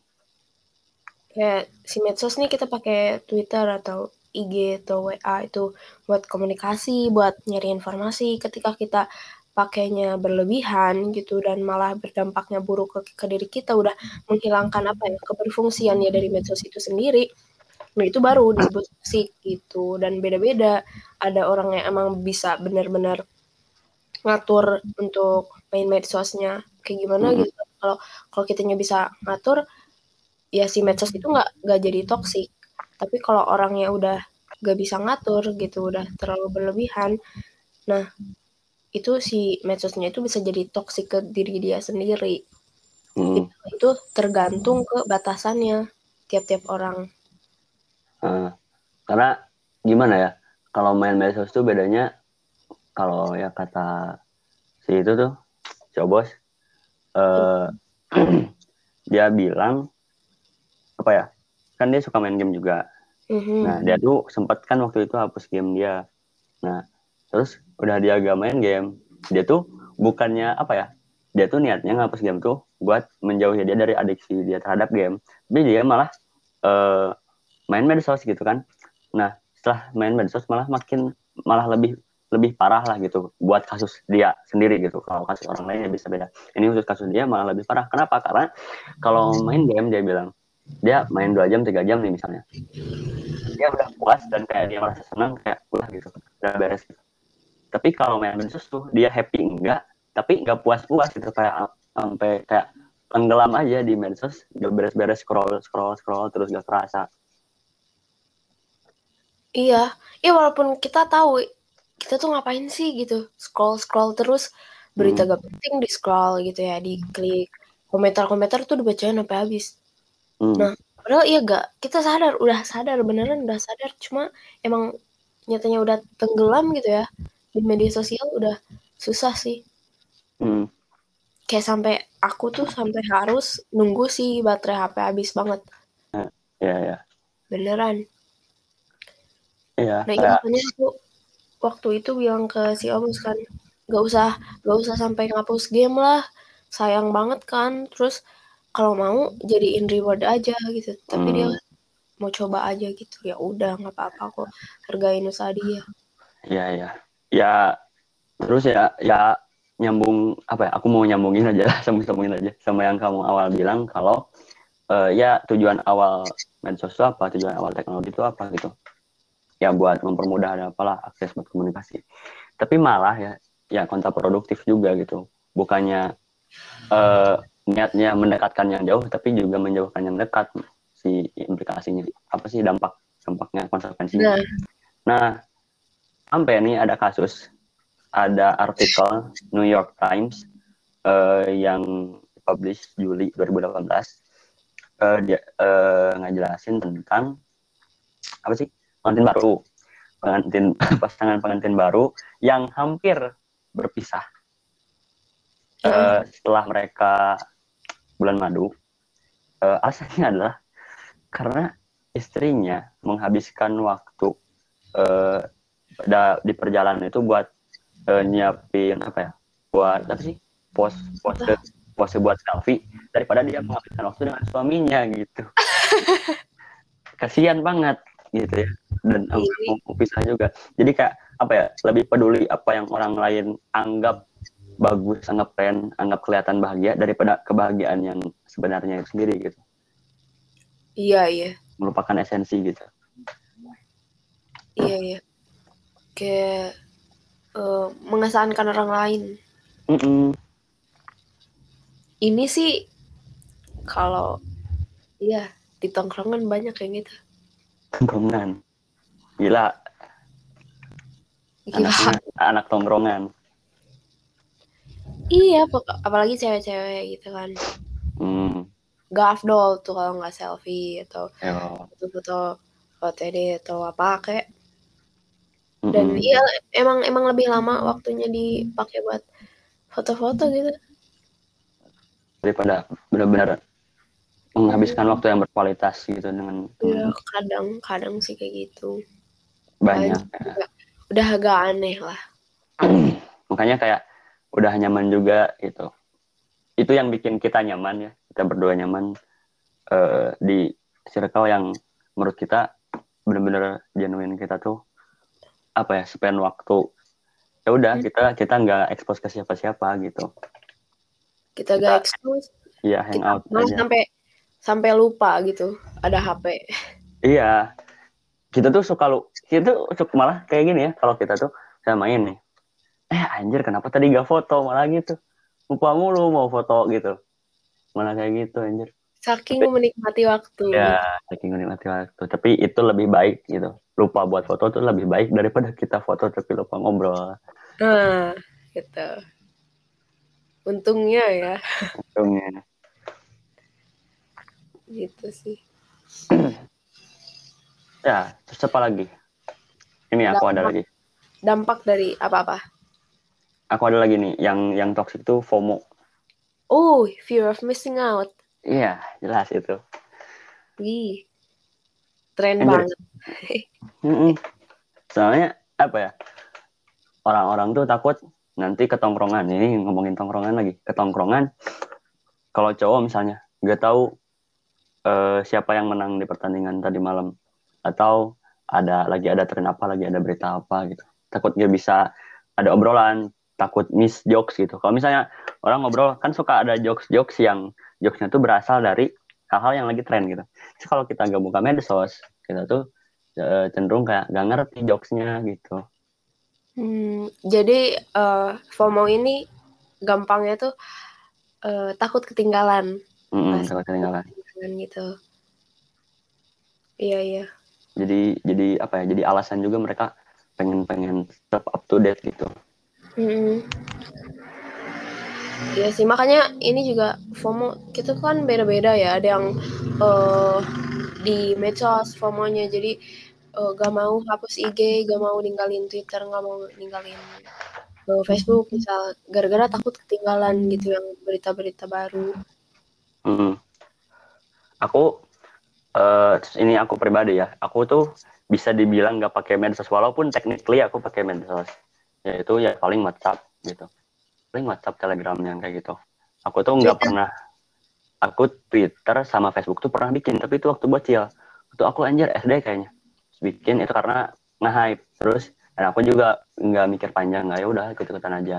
Kayak si medsos nih kita pakai Twitter atau IG atau WA itu buat komunikasi, buat nyari informasi. Ketika kita pakainya berlebihan gitu dan malah berdampaknya buruk ke, ke diri kita udah menghilangkan apa ya keberfungsiannya dari medsos itu sendiri. Nah itu baru disebut toxic gitu dan beda-beda. Ada orang yang emang bisa benar-benar ngatur untuk main medsosnya kayak gimana gitu. Kalau kalau kitanya bisa ngatur ya si medsos itu nggak nggak jadi toksik. Tapi kalau orangnya udah gak bisa ngatur gitu udah terlalu berlebihan nah itu si medsosnya itu bisa jadi toksik ke diri dia sendiri hmm. itu, itu tergantung ke batasannya tiap-tiap orang Uh, karena gimana ya kalau main medsos tuh bedanya kalau ya kata si itu tuh cobos uh, dia bilang apa ya kan dia suka main game juga Mhm. nah dia tuh sempat kan waktu itu hapus game dia nah terus udah dia gak main game. Dia tuh bukannya apa ya dia tuh niatnya ngapus game tuh buat menjauhi dia dari adiksi dia terhadap game. Tapi dia malah uh, main medsos gitu kan. Nah setelah main medsos malah makin malah lebih lebih parah lah gitu buat kasus dia sendiri gitu. Kalau kasus orang lain ya bisa beda. Ini khusus kasus dia malah lebih parah. Kenapa? Karena kalau main game dia bilang dia main dua jam tiga jam nih misalnya. Dia udah puas dan kayak dia merasa senang kayak udah gitu. Udah beres gitu tapi kalau main tuh dia happy enggak tapi nggak puas-puas gitu kayak sampai kayak tenggelam aja di medsos gak beres-beres scroll scroll scroll terus gak kerasa Iya, iya walaupun kita tahu kita tuh ngapain sih gitu, scroll scroll terus berita Hmm. gak penting di scroll gitu ya, diklik komentar-komentar tuh dibacain sampai habis. Hmm. Nah, padahal iya gak, kita sadar, udah sadar beneran udah sadar, cuma emang nyatanya udah tenggelam gitu ya di media sosial udah susah sih. Hmm. Kayak sampai aku tuh sampai harus nunggu sih baterai HP habis banget, ya ya beneran. ya Nah, iya kayak makanya aku waktu itu bilang ke si Omus kan, gak usah gak usah sampai ngapus game lah, sayang banget kan. Terus kalau mau jadiin reward aja gitu, tapi dia hmm, mau coba aja gitu. Ya udah nggak apa-apa kok, hargain usaha dia. ya ya ya terus ya ya nyambung apa ya aku mau nyambungin aja sambung sambungin aja sama yang kamu awal bilang kalau eh, ya tujuan awal medsos itu apa tujuan awal teknologi itu apa gitu. Ya buat mempermudah ada apalah akses buat komunikasi. Tapi malah ya ya kontraproduktif juga gitu. Bukannya eh, niatnya mendekatkan yang jauh tapi juga menjauhkan yang dekat si implikasinya apa sih dampak dampaknya konsekuensinya. Nah, nah sampai nih ada kasus ada artikel New York Times eh, yang publish Juli 2018 eh, dia eh, ngejelasin tentang apa sih pengantin baru. Pengantin pasangan pengantin baru yang hampir berpisah. Eh, setelah mereka bulan madu eh, alasannya adalah karena istrinya menghabiskan waktu da- di perjalanan itu buat eh, nyiapin apa ya? Buat apa sih? Pos pose pose buat selfie. Daripada dia menghabiskan waktu dengan suaminya gitu. Kasihan banget gitu ya. Dan Iya. mau pisah juga. Jadi kayak apa ya lebih peduli apa yang orang lain anggap bagus anggap keren anggap kelihatan bahagia daripada kebahagiaan yang sebenarnya itu sendiri gitu. Iya iya, melupakan esensi gitu. Iya iya. Kayak eh, mengesankan orang lain. Mm-mm. Ini sih kalau iya di tongkrongan banyak kayak gitu. tongkrongan gila Gila. anaknya anak tongkrongan Iya, apalagi cewek-cewek gitu kan. hmm. Gak afdol tuh kalau nggak selfie atau yo. foto-foto OTD atau apa kayak. Dan Mm-mm. iya emang emang lebih lama waktunya dipakai buat foto-foto gitu. daripada benar-benar menghabiskan waktu yang berkualitas gitu dengan Iya, teman kadang-kadang sih kayak gitu. banyak Juga udah agak aneh lah. makanya kayak udah nyaman juga gitu itu yang bikin kita nyaman ya kita berdua nyaman eh, di circle yang menurut kita benar-benar genuine kita tuh apa ya spend waktu. Ya udah Hmm. kita kita nggak expose ke siapa-siapa gitu. Kita Kita- gak expose, ya kita hangout aja. sampai sampai lupa gitu ada HP. iya. Kita tuh suka lu kita tuh suka malah kayak gini ya kalau kita tuh sama main nih eh anjir kenapa tadi gak foto malah gitu. Lupa mulu mau foto gitu. Malah kayak gitu anjir. Saking menikmati waktu. ya saking menikmati waktu. Tapi itu lebih baik gitu lupa buat foto tuh lebih baik daripada kita foto tapi lupa ngobrol Nah, gitu. Untungnya ya, untungnya gitu sih. Ya, terus apa lagi? Ini aku ada lagi. Dampak dari apa-apa? Aku ada lagi nih, yang yang toxic tuh FOMO. Oh, fear of missing out. Iya, jelas itu. Wih, tren Anjir. banget. Mm-mm. Soalnya apa ya? Orang-orang tuh takut nanti ketongkrongan. Ini ngomongin tongkrongan lagi. Ketongkrongan. Kalau cowok misalnya nggak tahu eh, siapa yang menang di pertandingan tadi malam, atau ada lagi ada tren apa, lagi ada berita apa gitu. Takut nggak bisa ada obrolan, takut miss jokes gitu. Kalau misalnya orang ngobrol kan suka ada jokes-jokes yang jokesnya tuh berasal dari hal-hal yang lagi tren gitu. Terus kalau kita buka medsos, kita tuh eh, cenderung kayak nggak ngerti jokesnya gitu. Hmm, jadi eh, FOMO ini gampangnya tuh eh, takut ketinggalan, Mm-mm, Pas- kalau ketinggalan. ketinggalan gitu. Iya iya. Jadi jadi apa ya? Jadi alasan juga mereka pengen pengen tetap up to date gitu. Mm-mm. Iya sih makanya ini juga FOMO kita kan beda-beda ya. Ada yang eh, di medsos FOMO-nya jadi eh, gak mau hapus IG, gak mau ninggalin Twitter, gak mau ninggalin eh, Facebook misal gara-gara takut ketinggalan gitu yang berita-berita baru. Mm. Aku terus ini aku pribadi ya. Aku tuh bisa dibilang nggak pakai medsos walaupun technically aku pakai medsos. Yaitu ya paling WhatsApp gitu. Paling WhatsApp, Telegram yang kayak gitu. Aku tuh nggak Twitter? pernah aku Twitter sama Facebook tuh pernah bikin tapi itu waktu bocil. Waktu aku anjir SD kayaknya. Terus bikin itu karena nge-hype. Terus dan aku juga nggak mikir panjang nggak ya udah ikut-ikutan aja.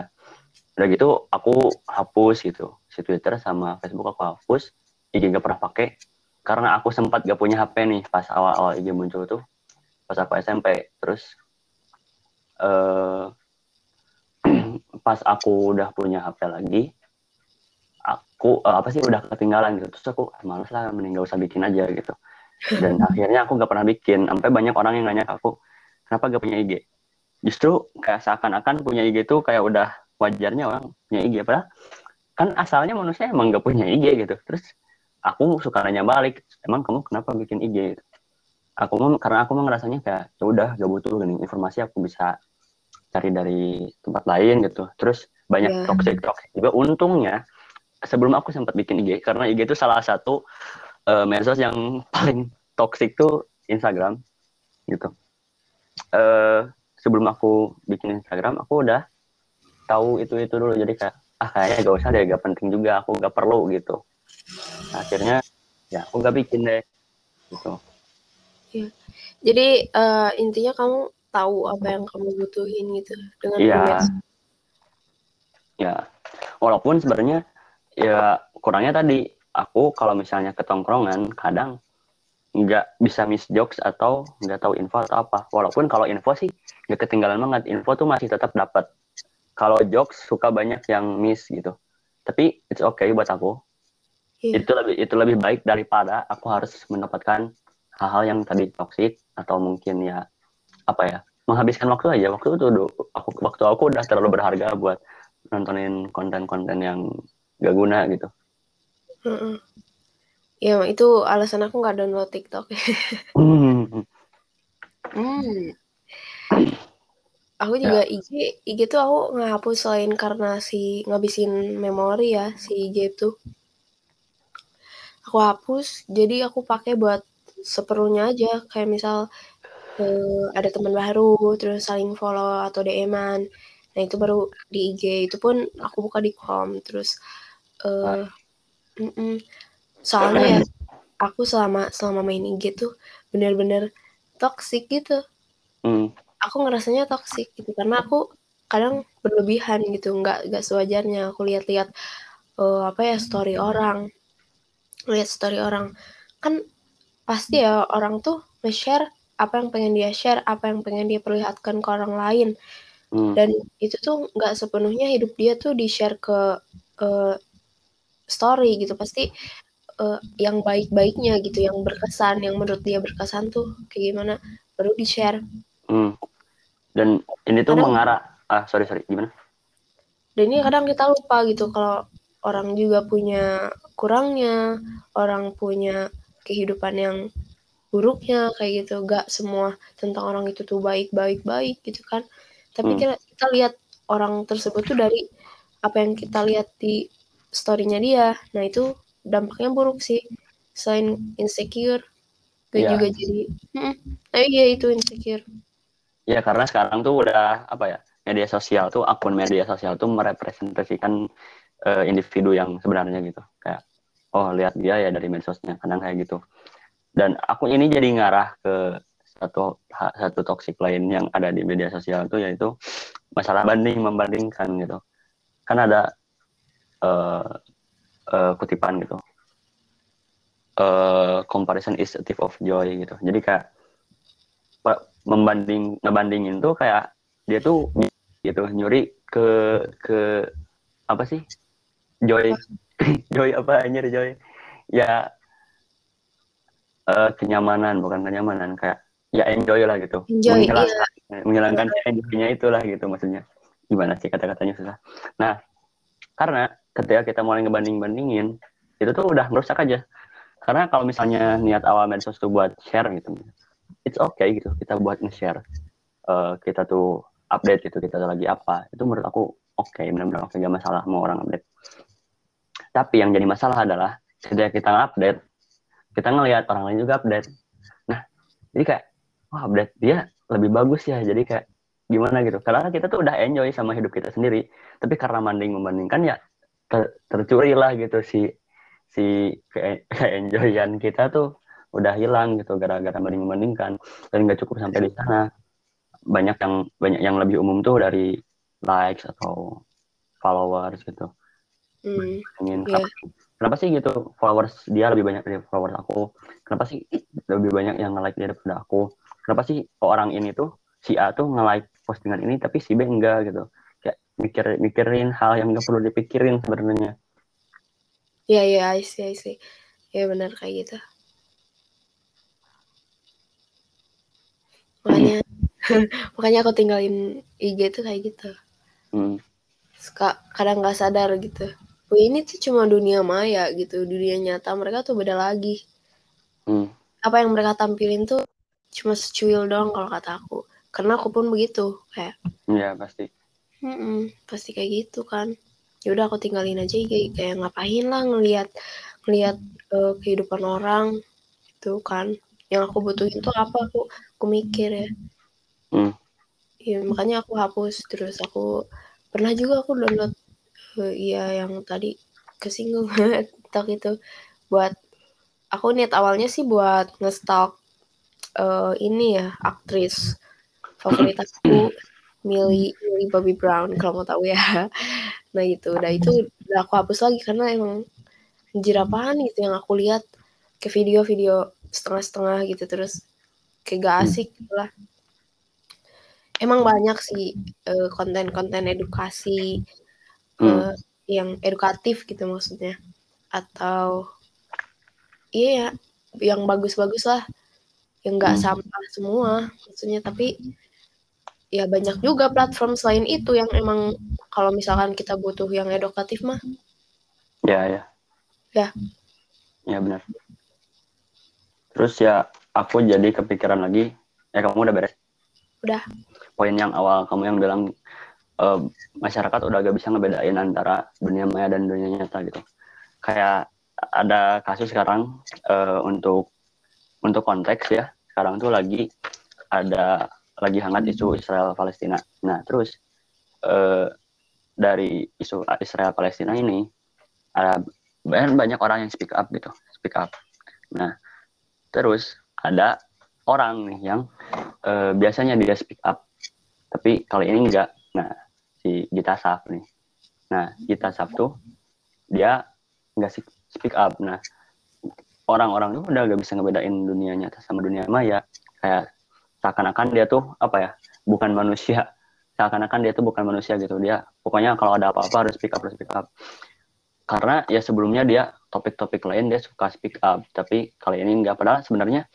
Udah gitu aku hapus gitu. Si Twitter sama Facebook aku hapus. IG nggak pernah pakai karena aku sempat gak punya HP nih pas awal-awal IG muncul tuh pas aku SMP terus eh pas aku udah punya HP lagi aku eh, apa sih udah ketinggalan gitu. Terus aku "Ah, males lah mending gak usah bikin aja gitu. Dan akhirnya aku gak pernah bikin. Sampai banyak orang yang nanya aku kenapa gak punya IG justru kayak seakan-akan punya IG tuh kayak udah wajarnya orang punya IG padahal kan asalnya manusia emang gak punya IG gitu. Terus aku suka nanya balik emang kamu kenapa bikin IG gitu. aku mau karena aku mau ngerasanya kayak ya udah gak butuh gini informasi aku bisa cari dari tempat lain gitu. Terus banyak Ya. toxic toxic juga. Untungnya sebelum aku sempat bikin IG karena IG itu salah satu eh, medsos yang paling toxic tuh Instagram gitu. Eh sebelum aku bikin Instagram aku udah tahu itu itu dulu. Jadi kayak ah kayaknya gak usah deh gak penting juga aku gak perlu gitu. Akhirnya ya aku gak bikin deh gitu. Jadi eh, intinya kamu tahu apa yang kamu butuhin gitu dengan Iya. bermedsos. ya walaupun sebenarnya ya kurangnya tadi aku kalau misalnya ketongkrongan kadang nggak bisa miss jokes atau nggak tahu info atau apa walaupun kalau info sih nggak ketinggalan banget info tuh masih tetap dapat kalau jokes suka banyak yang miss gitu tapi it's okay buat aku Iya. itu lebih itu lebih baik daripada aku harus mendapatkan hal-hal yang tadi toxic atau mungkin ya apa ya menghabiskan waktu aja waktu itu udah- aku waktu aku udah terlalu berharga buat nontonin konten-konten yang gak guna gitu Heeh. Ya itu alasan aku nggak download TikTok. Hmm. Hmm. Aku juga IG, IG tuh aku ngehapus selain karena si ngabisin memori ya si IG itu. Aku hapus, jadi aku pakai buat seperlunya aja. Kayak misal eh, ada teman baru, terus saling follow atau DM-an. Nah itu baru di IG. Itu pun aku buka di com. Terus eh, mm-mm. soalnya ya aku selama selama main IG tuh bener-bener toxic gitu Hmm. aku ngerasanya toxic gitu karena aku kadang berlebihan gitu nggak nggak sewajarnya aku lihat-lihat eh, apa ya story orang lihat story orang kan pasti ya orang tuh nge-share apa yang pengen dia share apa yang pengen dia perlihatkan ke orang lain Hmm. dan itu tuh nggak sepenuhnya hidup dia tuh di share ke eh, story gitu pasti eh, yang baik-baiknya gitu yang berkesan yang menurut dia berkesan tuh kayak gimana baru di share Hmm. dan ini tuh Kadang- mengarah ah sorry sorry gimana Dan ini kadang kita lupa gitu kalau orang juga punya kurangnya, orang punya kehidupan yang buruknya kayak gitu. Gak semua tentang orang itu tuh baik baik baik gitu kan. Tapi Hmm. kita, kita lihat orang tersebut tuh dari apa yang kita lihat di storynya dia. Nah itu dampaknya buruk sih. Selain insecure gue Iya. juga jadi mm, eh, iya itu insecure. Ya karena sekarang tuh udah apa ya media sosial tuh akun media sosial tuh merepresentasikan eh, individu yang sebenarnya gitu. Kayak oh lihat dia ya dari medsosnya kadang kayak gitu dan aku ini jadi ngarah ke satu satu toxic lain yang ada di media sosial tuh yaitu masalah banding membandingkan gitu. Kan ada eh, eh, kutipan gitu. Eh, comparison is a thief of joy gitu. Jadi kayak membanding ngebandingin tuh kayak dia tuh gitu nyuri ke ke apa sih? Joy. Joy apa anjir joy? Ya eh, kenyamanan bukan kenyamanan kayak ya enjoy lah gitu. Enjoy iya. menghilangkan menghilangkan enjoynya itulah gitu maksudnya. Gimana sih kata-katanya susah? Nah karena ketika kita mulai ngebanding-bandingin itu tuh udah merusak aja. Karena kalau misalnya niat awal medsos tuh buat share gitu it's okay gitu kita buat nge-share. Eh, kita tuh update gitu kita tuh lagi apa itu menurut aku oke benar-benar oke gak masalah mau orang update. Tapi yang jadi masalah adalah ketika kita update kita ngelihat orang lain juga update. Nah jadi kayak wah update dia lebih bagus ya. Jadi kayak gimana gitu. Karena kita tuh udah enjoy sama hidup kita sendiri. Tapi karena banding membandingkan ya ter- tercuri lah gitu si si ke enjoyan kita tuh udah hilang gitu gara-gara banding membandingkan. Dan nggak cukup sampai di sana. Banyak yang banyak yang lebih umum tuh dari likes atau followers gitu. Hmm, ingin Iya. Kenapa sih gitu followers dia lebih banyak dari followers aku? Kenapa sih lebih banyak yang nge-like dia daripada aku? Kenapa sih orang ini tuh si A tuh nge-like postingan ini tapi si B enggak gitu? Kayak mikir mikirin hal yang nggak perlu dipikirin sebenarnya. Iya iya I see I see. Ya benar kayak gitu. Makanya makanya aku tinggalin IG tuh kayak gitu. Hmm. suka kadang nggak sadar gitu oh ini tuh cuma dunia maya gitu dunia nyata mereka tuh beda lagi. Hmm. apa yang mereka tampilin tuh cuma secuil doang kalau kata aku. Karena aku pun begitu kayak ya pasti. "Mm-mm, pasti kayak gitu kan. Ya udah aku tinggalin aja IG kayak ngapain lah ngelihat ngelihat eh, kehidupan orang itu kan. Yang aku butuhin tuh apa aku aku mikir ya. Hmm. Iya, makanya aku hapus terus aku pernah juga aku download iya yang tadi kesinggung TikTok itu. Buat aku niat awalnya sih buat ngestalk eh, ini ya aktris favorit aku Millie Millie Bobby Brown kalau mau tahu ya. Nah gitu. Udah itu udah aku hapus lagi karena emang anjir apaan gitu yang aku lihat ke video-video setengah-setengah gitu terus kayak gak asik gitu lah. Emang banyak sih eh, konten-konten edukasi Hmm. eh, yang edukatif gitu maksudnya atau iya ya yang bagus-bagus lah yang nggak Hmm. sampah semua maksudnya tapi ya banyak juga platform selain itu yang emang kalau misalkan kita butuh yang edukatif mah ya ya Ya. ya benar terus ya aku jadi kepikiran lagi ya kamu udah beres Udah. poin yang awal kamu yang bilang eh, masyarakat udah gak bisa ngebedain antara dunia maya dan dunia nyata gitu. Kayak ada kasus sekarang eh, untuk untuk konteks ya sekarang tuh lagi ada lagi hangat isu Israel Palestina. Nah terus eh, dari isu Israel Palestina ini ada banyak orang yang speak up gitu speak up. Nah terus ada orang nih yang eh, biasanya dia speak up tapi kali ini enggak. Nah si Gita Saf nih. Nah Gita Saf tuh dia nggak speak up. Nah orang-orang tuh udah gak bisa ngebedain dunia nyata sama dunia maya. Kayak seakan-akan dia tuh apa ya bukan manusia. Seakan-akan dia tuh bukan manusia gitu. Dia pokoknya kalau ada apa-apa harus speak up harus speak up. Karena ya sebelumnya dia topik-topik lain dia suka speak up. Tapi kali ini enggak padahal sebenarnya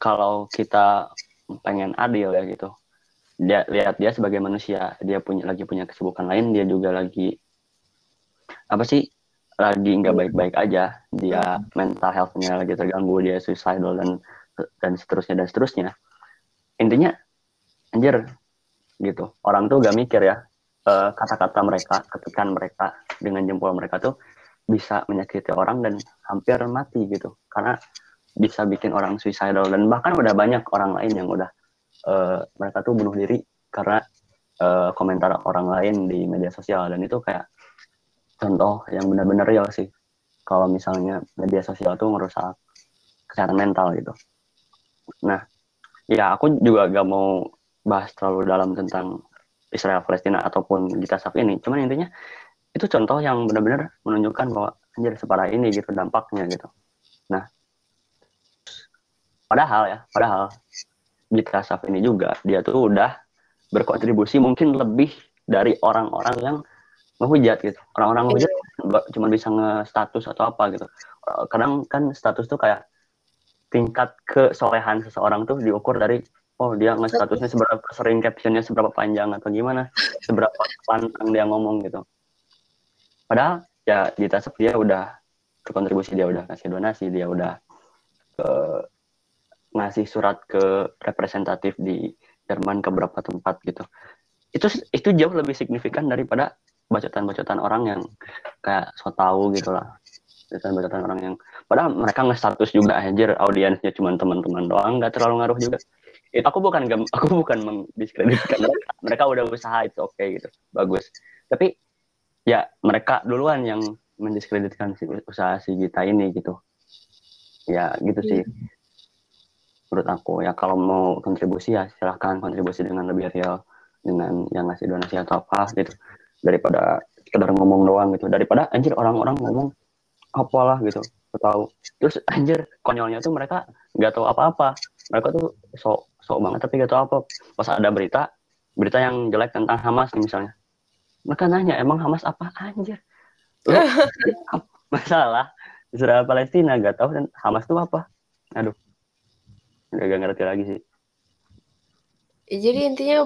kalau kita pengen adil ya gitu dia lihat dia sebagai manusia. Dia punya lagi punya kesibukan lain dia juga lagi apa sih lagi nggak baik-baik aja. Dia mental healthnya lagi terganggu dia suicidal dan dan seterusnya dan seterusnya. Intinya anjir gitu. Orang tuh gak mikir ya eh, kata-kata mereka ketikan mereka dengan jempol mereka tuh bisa menyakiti orang dan hampir mati gitu. Karena bisa bikin orang suicidal dan bahkan udah banyak orang lain yang udah uh, mereka tuh bunuh diri karena uh, komentar orang lain di media sosial. Dan itu kayak contoh yang benar-benar real sih. Kalau misalnya media sosial tuh merusak kesehatan mental gitu. Nah ya aku juga gak mau bahas terlalu dalam tentang Israel Palestina ataupun kita saat ini. Cuman intinya itu contoh yang benar-benar menunjukkan bahwa anjir separah ini gitu dampaknya gitu. Nah Padahal ya, padahal di Kasaf ini juga dia tuh udah berkontribusi mungkin lebih dari orang-orang yang ngehujat gitu. Orang-orang ngehujat cuma bisa nge-status atau apa gitu. Kadang kan status tuh kayak tingkat kesolehan seseorang tuh diukur dari oh dia nge-statusnya seberapa sering captionnya seberapa panjang atau gimana, seberapa pantang dia ngomong gitu. Padahal ya di Tasap dia udah berkontribusi, dia udah kasih donasi, dia udah ke ngasih surat ke representatif di Jerman ke beberapa tempat gitu. Itu itu jauh lebih signifikan daripada bacotan-bacotan orang yang kayak so tau gitu lah. Bacotan-bacotan orang yang padahal mereka nge-status juga anjir audiensnya cuma teman-teman doang nggak terlalu ngaruh juga. Itu aku bukan aku bukan mendiskreditkan mereka. Mereka udah usaha itu oke okay, gitu. Bagus. Tapi ya mereka duluan yang mendiskreditkan si usaha si Gita ini gitu. Ya gitu sih. Hmm menurut aku. Ya kalau mau kontribusi ya silahkan kontribusi dengan lebih real dengan yang ngasih donasi atau apa gitu. Daripada sekedar ngomong doang gitu. Daripada anjir orang-orang ngomong apalah gitu. Tahu. Terus anjir konyolnya tuh mereka nggak tahu apa-apa. Mereka tuh sok sok banget tapi nggak tahu apa. Pas ada berita berita yang jelek tentang Hamas misalnya. Mereka nanya emang Hamas apa anjir? Masalah Israel Palestina nggak tahu dan Hamas tuh apa. Aduh gak ngerti lagi sih ya, jadi intinya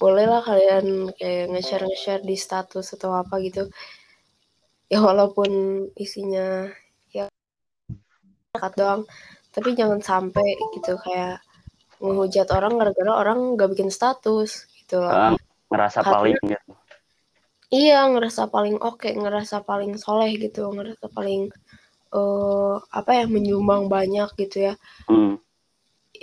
bolehlah kalian kayak nge-share nge-share di status atau apa gitu ya walaupun isinya ya dekat doang tapi jangan sampai gitu kayak menghujat orang gara-gara orang nggak bikin status gitu loh. ngerasa Karena, paling gitu. Iya, ngerasa paling oke, okay, ngerasa paling soleh gitu, ngerasa paling uh, apa ya menyumbang banyak gitu ya. Hmm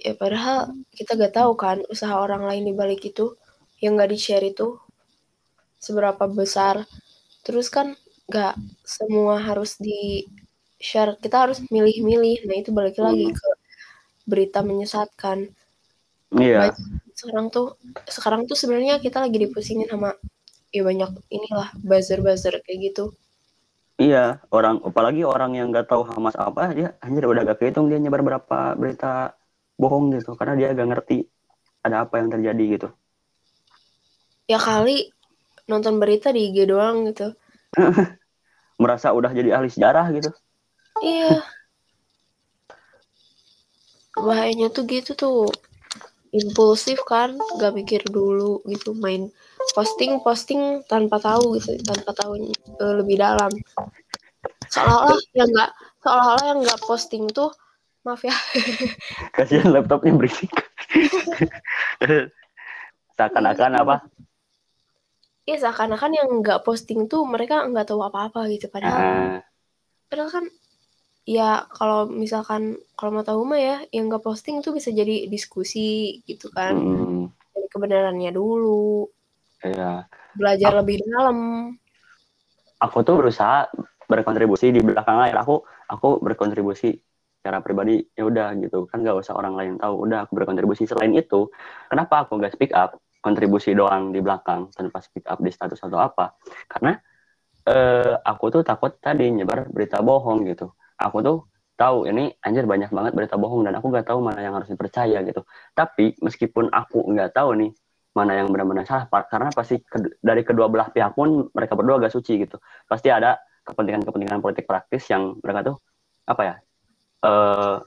ya padahal kita gak tahu kan usaha orang lain di balik itu yang gak di share itu seberapa besar. Terus kan gak semua harus di share kita harus milih-milih. Nah itu balik lagi ke berita menyesatkan. Iya. Yeah. sekarang tuh sekarang tuh sebenarnya kita lagi dipusingin sama ya banyak inilah buzzer-buzzer kayak gitu. Iya orang apalagi orang yang nggak tahu Hamas apa dia anjir udah gak kehitung dia nyebar berapa berita bohong gitu karena dia agak ngerti ada apa yang terjadi gitu. Ya kali nonton berita di IG doang gitu. Merasa udah jadi ahli sejarah gitu. Iya. Bahayanya tuh gitu tuh. Impulsif kan gak mikir dulu gitu main posting posting tanpa tahu gitu tanpa tahu uh, lebih dalam. Seolah-olah yang nggak seolah-olah yang nggak posting tuh maaf ya. Kasihan laptopnya berisik. Seakan-akan apa? Iya seakan-akan yang nggak posting tuh mereka nggak tahu apa-apa gitu padahal uh. padahal kan ya kalau misalkan kalau mau tahu mah ya yang nggak posting tuh bisa jadi diskusi gitu kan. Hmm. kebenarannya dulu. Iya. belajar aku, lebih dalam. aku tuh berusaha berkontribusi di belakang layar aku. Aku berkontribusi secara pribadi ya udah gitu. Kan gak usah orang lain tahu udah aku berkontribusi. Selain itu kenapa aku gak speak up kontribusi doang di belakang tanpa speak up di status atau apa? Karena eh, aku tuh takut tadi nyebar berita bohong gitu. Aku tuh tahu ini anjir banyak banget berita bohong dan aku gak tahu mana yang harus dipercaya gitu. Tapi meskipun aku nggak tahu nih mana yang benar-benar salah karena pasti ke, dari kedua belah pihak pun mereka berdua gak suci gitu. Pasti ada kepentingan-kepentingan politik praktis yang mereka tuh apa ya uh,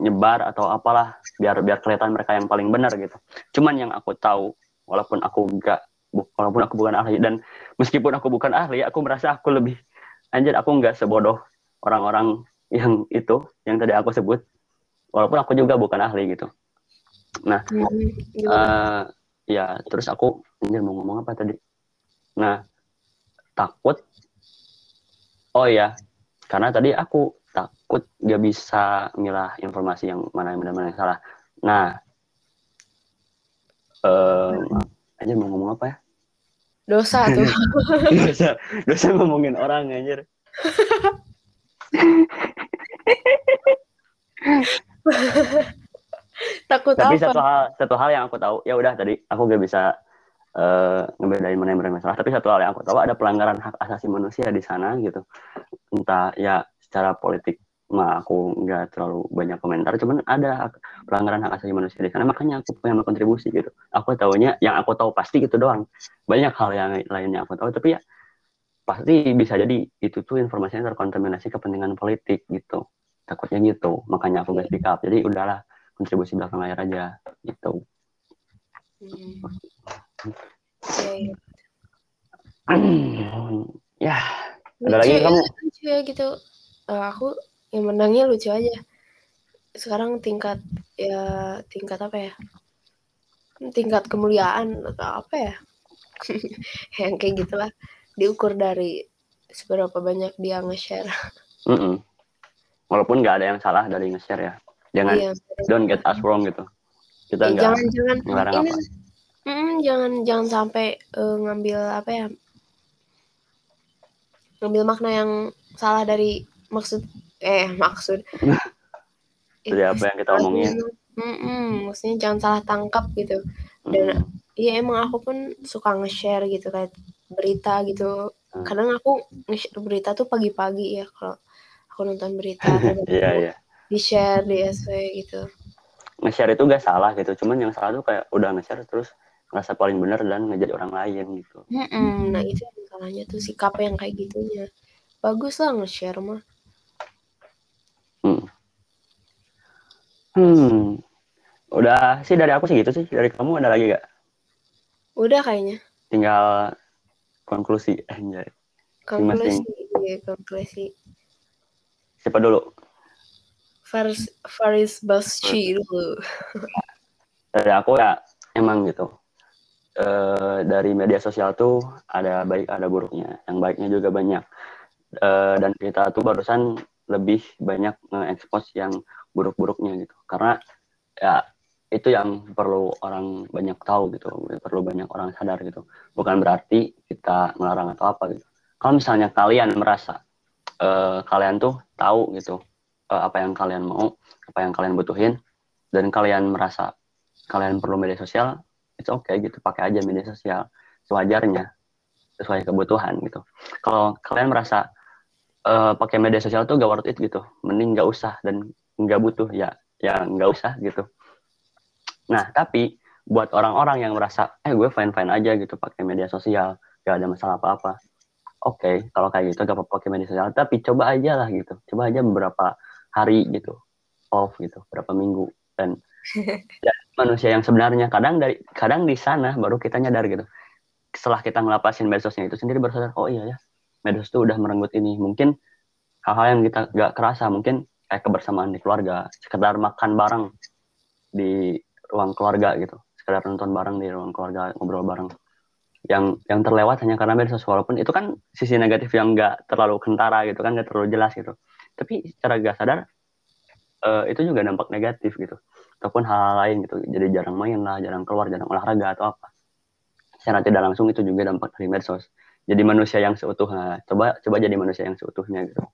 nyebar atau apalah biar biar kelihatan mereka yang paling benar gitu. Cuman yang aku tahu walaupun aku enggak walaupun aku bukan ahli dan meskipun aku bukan ahli aku merasa aku lebih anjir aku nggak sebodoh orang-orang yang itu yang tadi aku sebut. Walaupun aku juga bukan ahli gitu. Nah Hmm, eh ya terus aku anjir mau ngomong apa tadi? Nah takut. Oh ya karena tadi aku takut gak bisa milah informasi yang mana yang benar mana yang salah. Nah eh anjir mau ngomong apa ya? Dosa tuh. dosa dosa ngomongin orang anjir. Takut tapi apa? satu hal satu hal yang aku tahu ya udah tadi aku gak bisa eh ngebedain mana yang benar masalah tapi satu hal yang aku tahu ada pelanggaran hak asasi manusia di sana gitu. Entah ya secara politik mah aku nggak terlalu banyak komentar cuman ada pelanggaran hak asasi manusia di sana makanya aku pengen berkontribusi gitu aku tahunya yang aku tahu pasti gitu doang banyak hal yang lainnya aku tahu tapi ya pasti bisa jadi itu tuh informasinya terkontaminasi kepentingan politik gitu takutnya gitu makanya aku gak speak up jadi udahlah kontribusi belakang layar aja gitu Hmm. Iya. ya Ada lagi Lucu, kamu? ya gitu. Eh, aku yang menangnya lucu aja. Sekarang tingkat ya tingkat apa ya? Tingkat kemuliaan atau apa ya? yang kayak gitulah diukur dari seberapa banyak dia nge-share. Mm-mm. walaupun nggak ada yang salah dari nge-share ya jangan Iya. don't get us wrong gitu kita nggak jangan jangan ini Mm, jangan jangan sampai eh, ngambil apa ya? Ngambil makna yang salah dari maksud eh maksud dari apa yang kita omongin Mm-mm, maksudnya jangan salah tangkap gitu. Dan iya emang aku pun suka nge-share gitu kayak berita gitu. Hmm. Kadang aku nge-share berita tuh pagi-pagi ya kalau aku nonton berita iya iya di-share di SW gitu. nge-share itu gak salah gitu cuman yang salah tuh kayak udah nge-share terus ngerasa paling benar dan ngejadi orang lain gitu Mm-mm, Nah itu yang salahnya tuh sikap yang kayak gitunya. Bagus lah nge-share mah. Hmm. Udah sih dari aku sih gitu sih. Dari kamu ada lagi gak Udah kayaknya. tinggal konklusi anjay. Konklusi, iya, konklusi. siapa dulu? Faris Faris Basci dulu. dari aku ya emang gitu. Eh dari media sosial tuh ada baik ada buruknya. Yang baiknya juga banyak. Eh dan kita tuh barusan lebih banyak nge-expose yang buruk-buruknya gitu. Karena ya itu yang perlu orang banyak tahu gitu perlu banyak orang sadar gitu. Bukan berarti kita melarang atau apa gitu. Kalau misalnya kalian merasa eh, kalian tuh tahu gitu eh, apa yang kalian mau apa yang kalian butuhin dan kalian merasa kalian perlu media sosial it's okay gitu pakai aja media sosial. Sewajarnya sesuai kebutuhan gitu. Kalau kalian merasa eh, pakai media sosial tuh gak worth it gitu mending gak usah dan nggak butuh ya ya nggak usah gitu. Nah tapi buat orang-orang yang merasa eh gue fine fine aja gitu pakai media sosial gak ada masalah apa apa oke kalau kayak gitu gak apa-apa pakai media sosial tapi coba aja lah gitu. Coba aja beberapa hari gitu off gitu beberapa minggu dan dan manusia yang sebenarnya kadang dari kadang di sana baru kita nyadar gitu. Setelah kita ngelapasin medsosnya itu sendiri baru sadar oh iya ya medsos itu udah merenggut ini. Mungkin hal-hal yang kita gak kerasa mungkin kayak kebersamaan di keluarga sekedar makan bareng di ruang keluarga gitu. Sekedar nonton bareng di ruang keluarga ngobrol bareng. Yang yang terlewat hanya karena medsos walaupun itu kan sisi negatif yang nggak terlalu kentara gitu kan nggak terlalu jelas gitu. Tapi secara gak sadar eh, itu juga dampak negatif gitu. Ataupun hal, lain gitu. Jadi jarang main lah jarang keluar jarang olahraga atau apa. Secara tidak langsung itu juga dampak dari medsos. Jadi manusia yang seutuhnya coba coba jadi manusia yang seutuhnya gitu.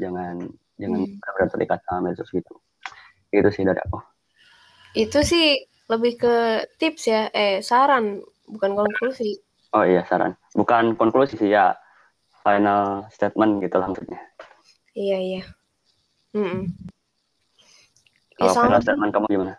Jangan jangan Hmm. benar-benar terikat sama medsos gitu. Itu sih dari aku. Itu sih lebih ke tips ya, eh saran. Bukan konklusi. oh iya saran. Bukan konklusi sih ya. Final statement gitu maksudnya. Iya iya. Mm-mm. Ya kalau sama final statement kamu gimana?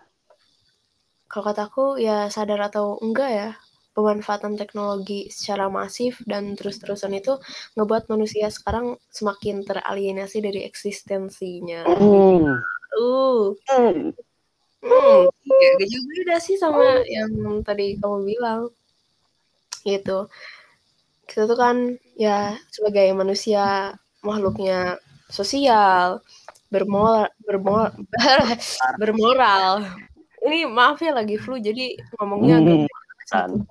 Kalau kataku ya sadar atau enggak ya pemanfaatan teknologi secara masif dan terus-terusan itu ngebuat manusia sekarang semakin teralienasi dari eksistensinya. Hmm. Uh, Hmm. hmm, ya, juga beda sih sama yang tadi kamu bilang. Gitu. Kita tuh kan ya sebagai manusia makhluknya sosial, bermoral, bermoral, bermoral. Ini maaf ya lagi flu jadi ngomongnya agak Hmm.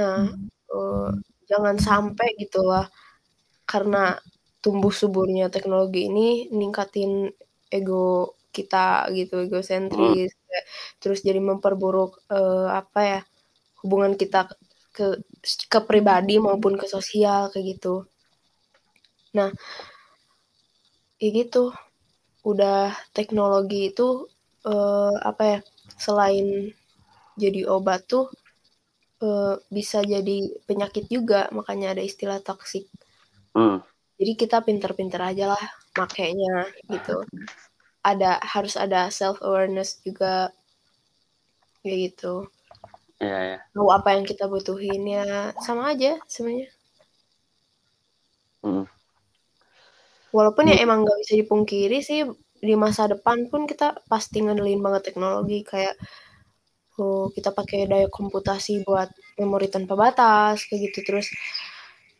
Nah, uh, jangan sampai gitu lah karena tumbuh suburnya teknologi ini ningkatin ego kita gitu, egosentris, kayak terus jadi memperburuk uh, apa ya hubungan kita ke ke pribadi maupun ke sosial kayak gitu. Nah, ya gitu. Udah teknologi itu uh, apa ya selain jadi obat tuh uh, bisa jadi penyakit juga makanya ada istilah toksik Hmm. jadi kita pinter-pinter aja lah makainya gitu ada harus ada self awareness juga kayak gitu Iya, ya. tahu apa yang kita butuhin ya sama aja sebenarnya Hmm. walaupun ya emang nggak bisa dipungkiri sih di masa depan pun kita pasti ngandelin banget teknologi kayak oh, kita pakai daya komputasi buat memori tanpa batas kayak gitu terus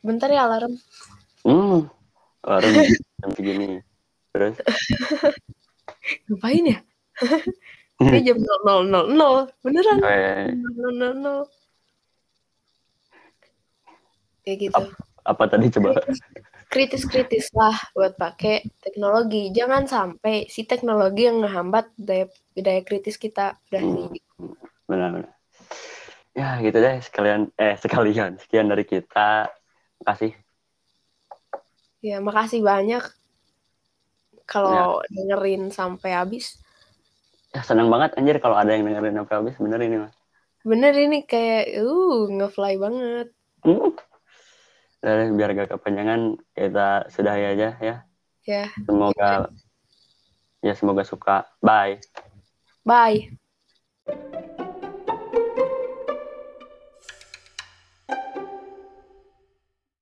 bentar ya alarm Hmm. Baru jam segini. Terus? ngapain ya ini jam 0000 beneran Oh, iya, iya. 0000 kayak gitu Apa tadi coba? kritis-kritis lah buat pakai teknologi jangan sampai si teknologi yang ngehambat daya daya kritis kita udah Hmm. Benar-benar. Ya gitu deh sekalian eh sekalian sekian dari kita. Makasih. ya makasih banyak kalau dengerin sampai habis Ya senang banget anjir kalau ada yang dengerin sampai habis bener ini mah. bener ini kayak uh ngefly banget Hmm. Dan biar gak kepanjangan kita sudahi aja ya. ya Semoga ya semoga suka. Bye. bye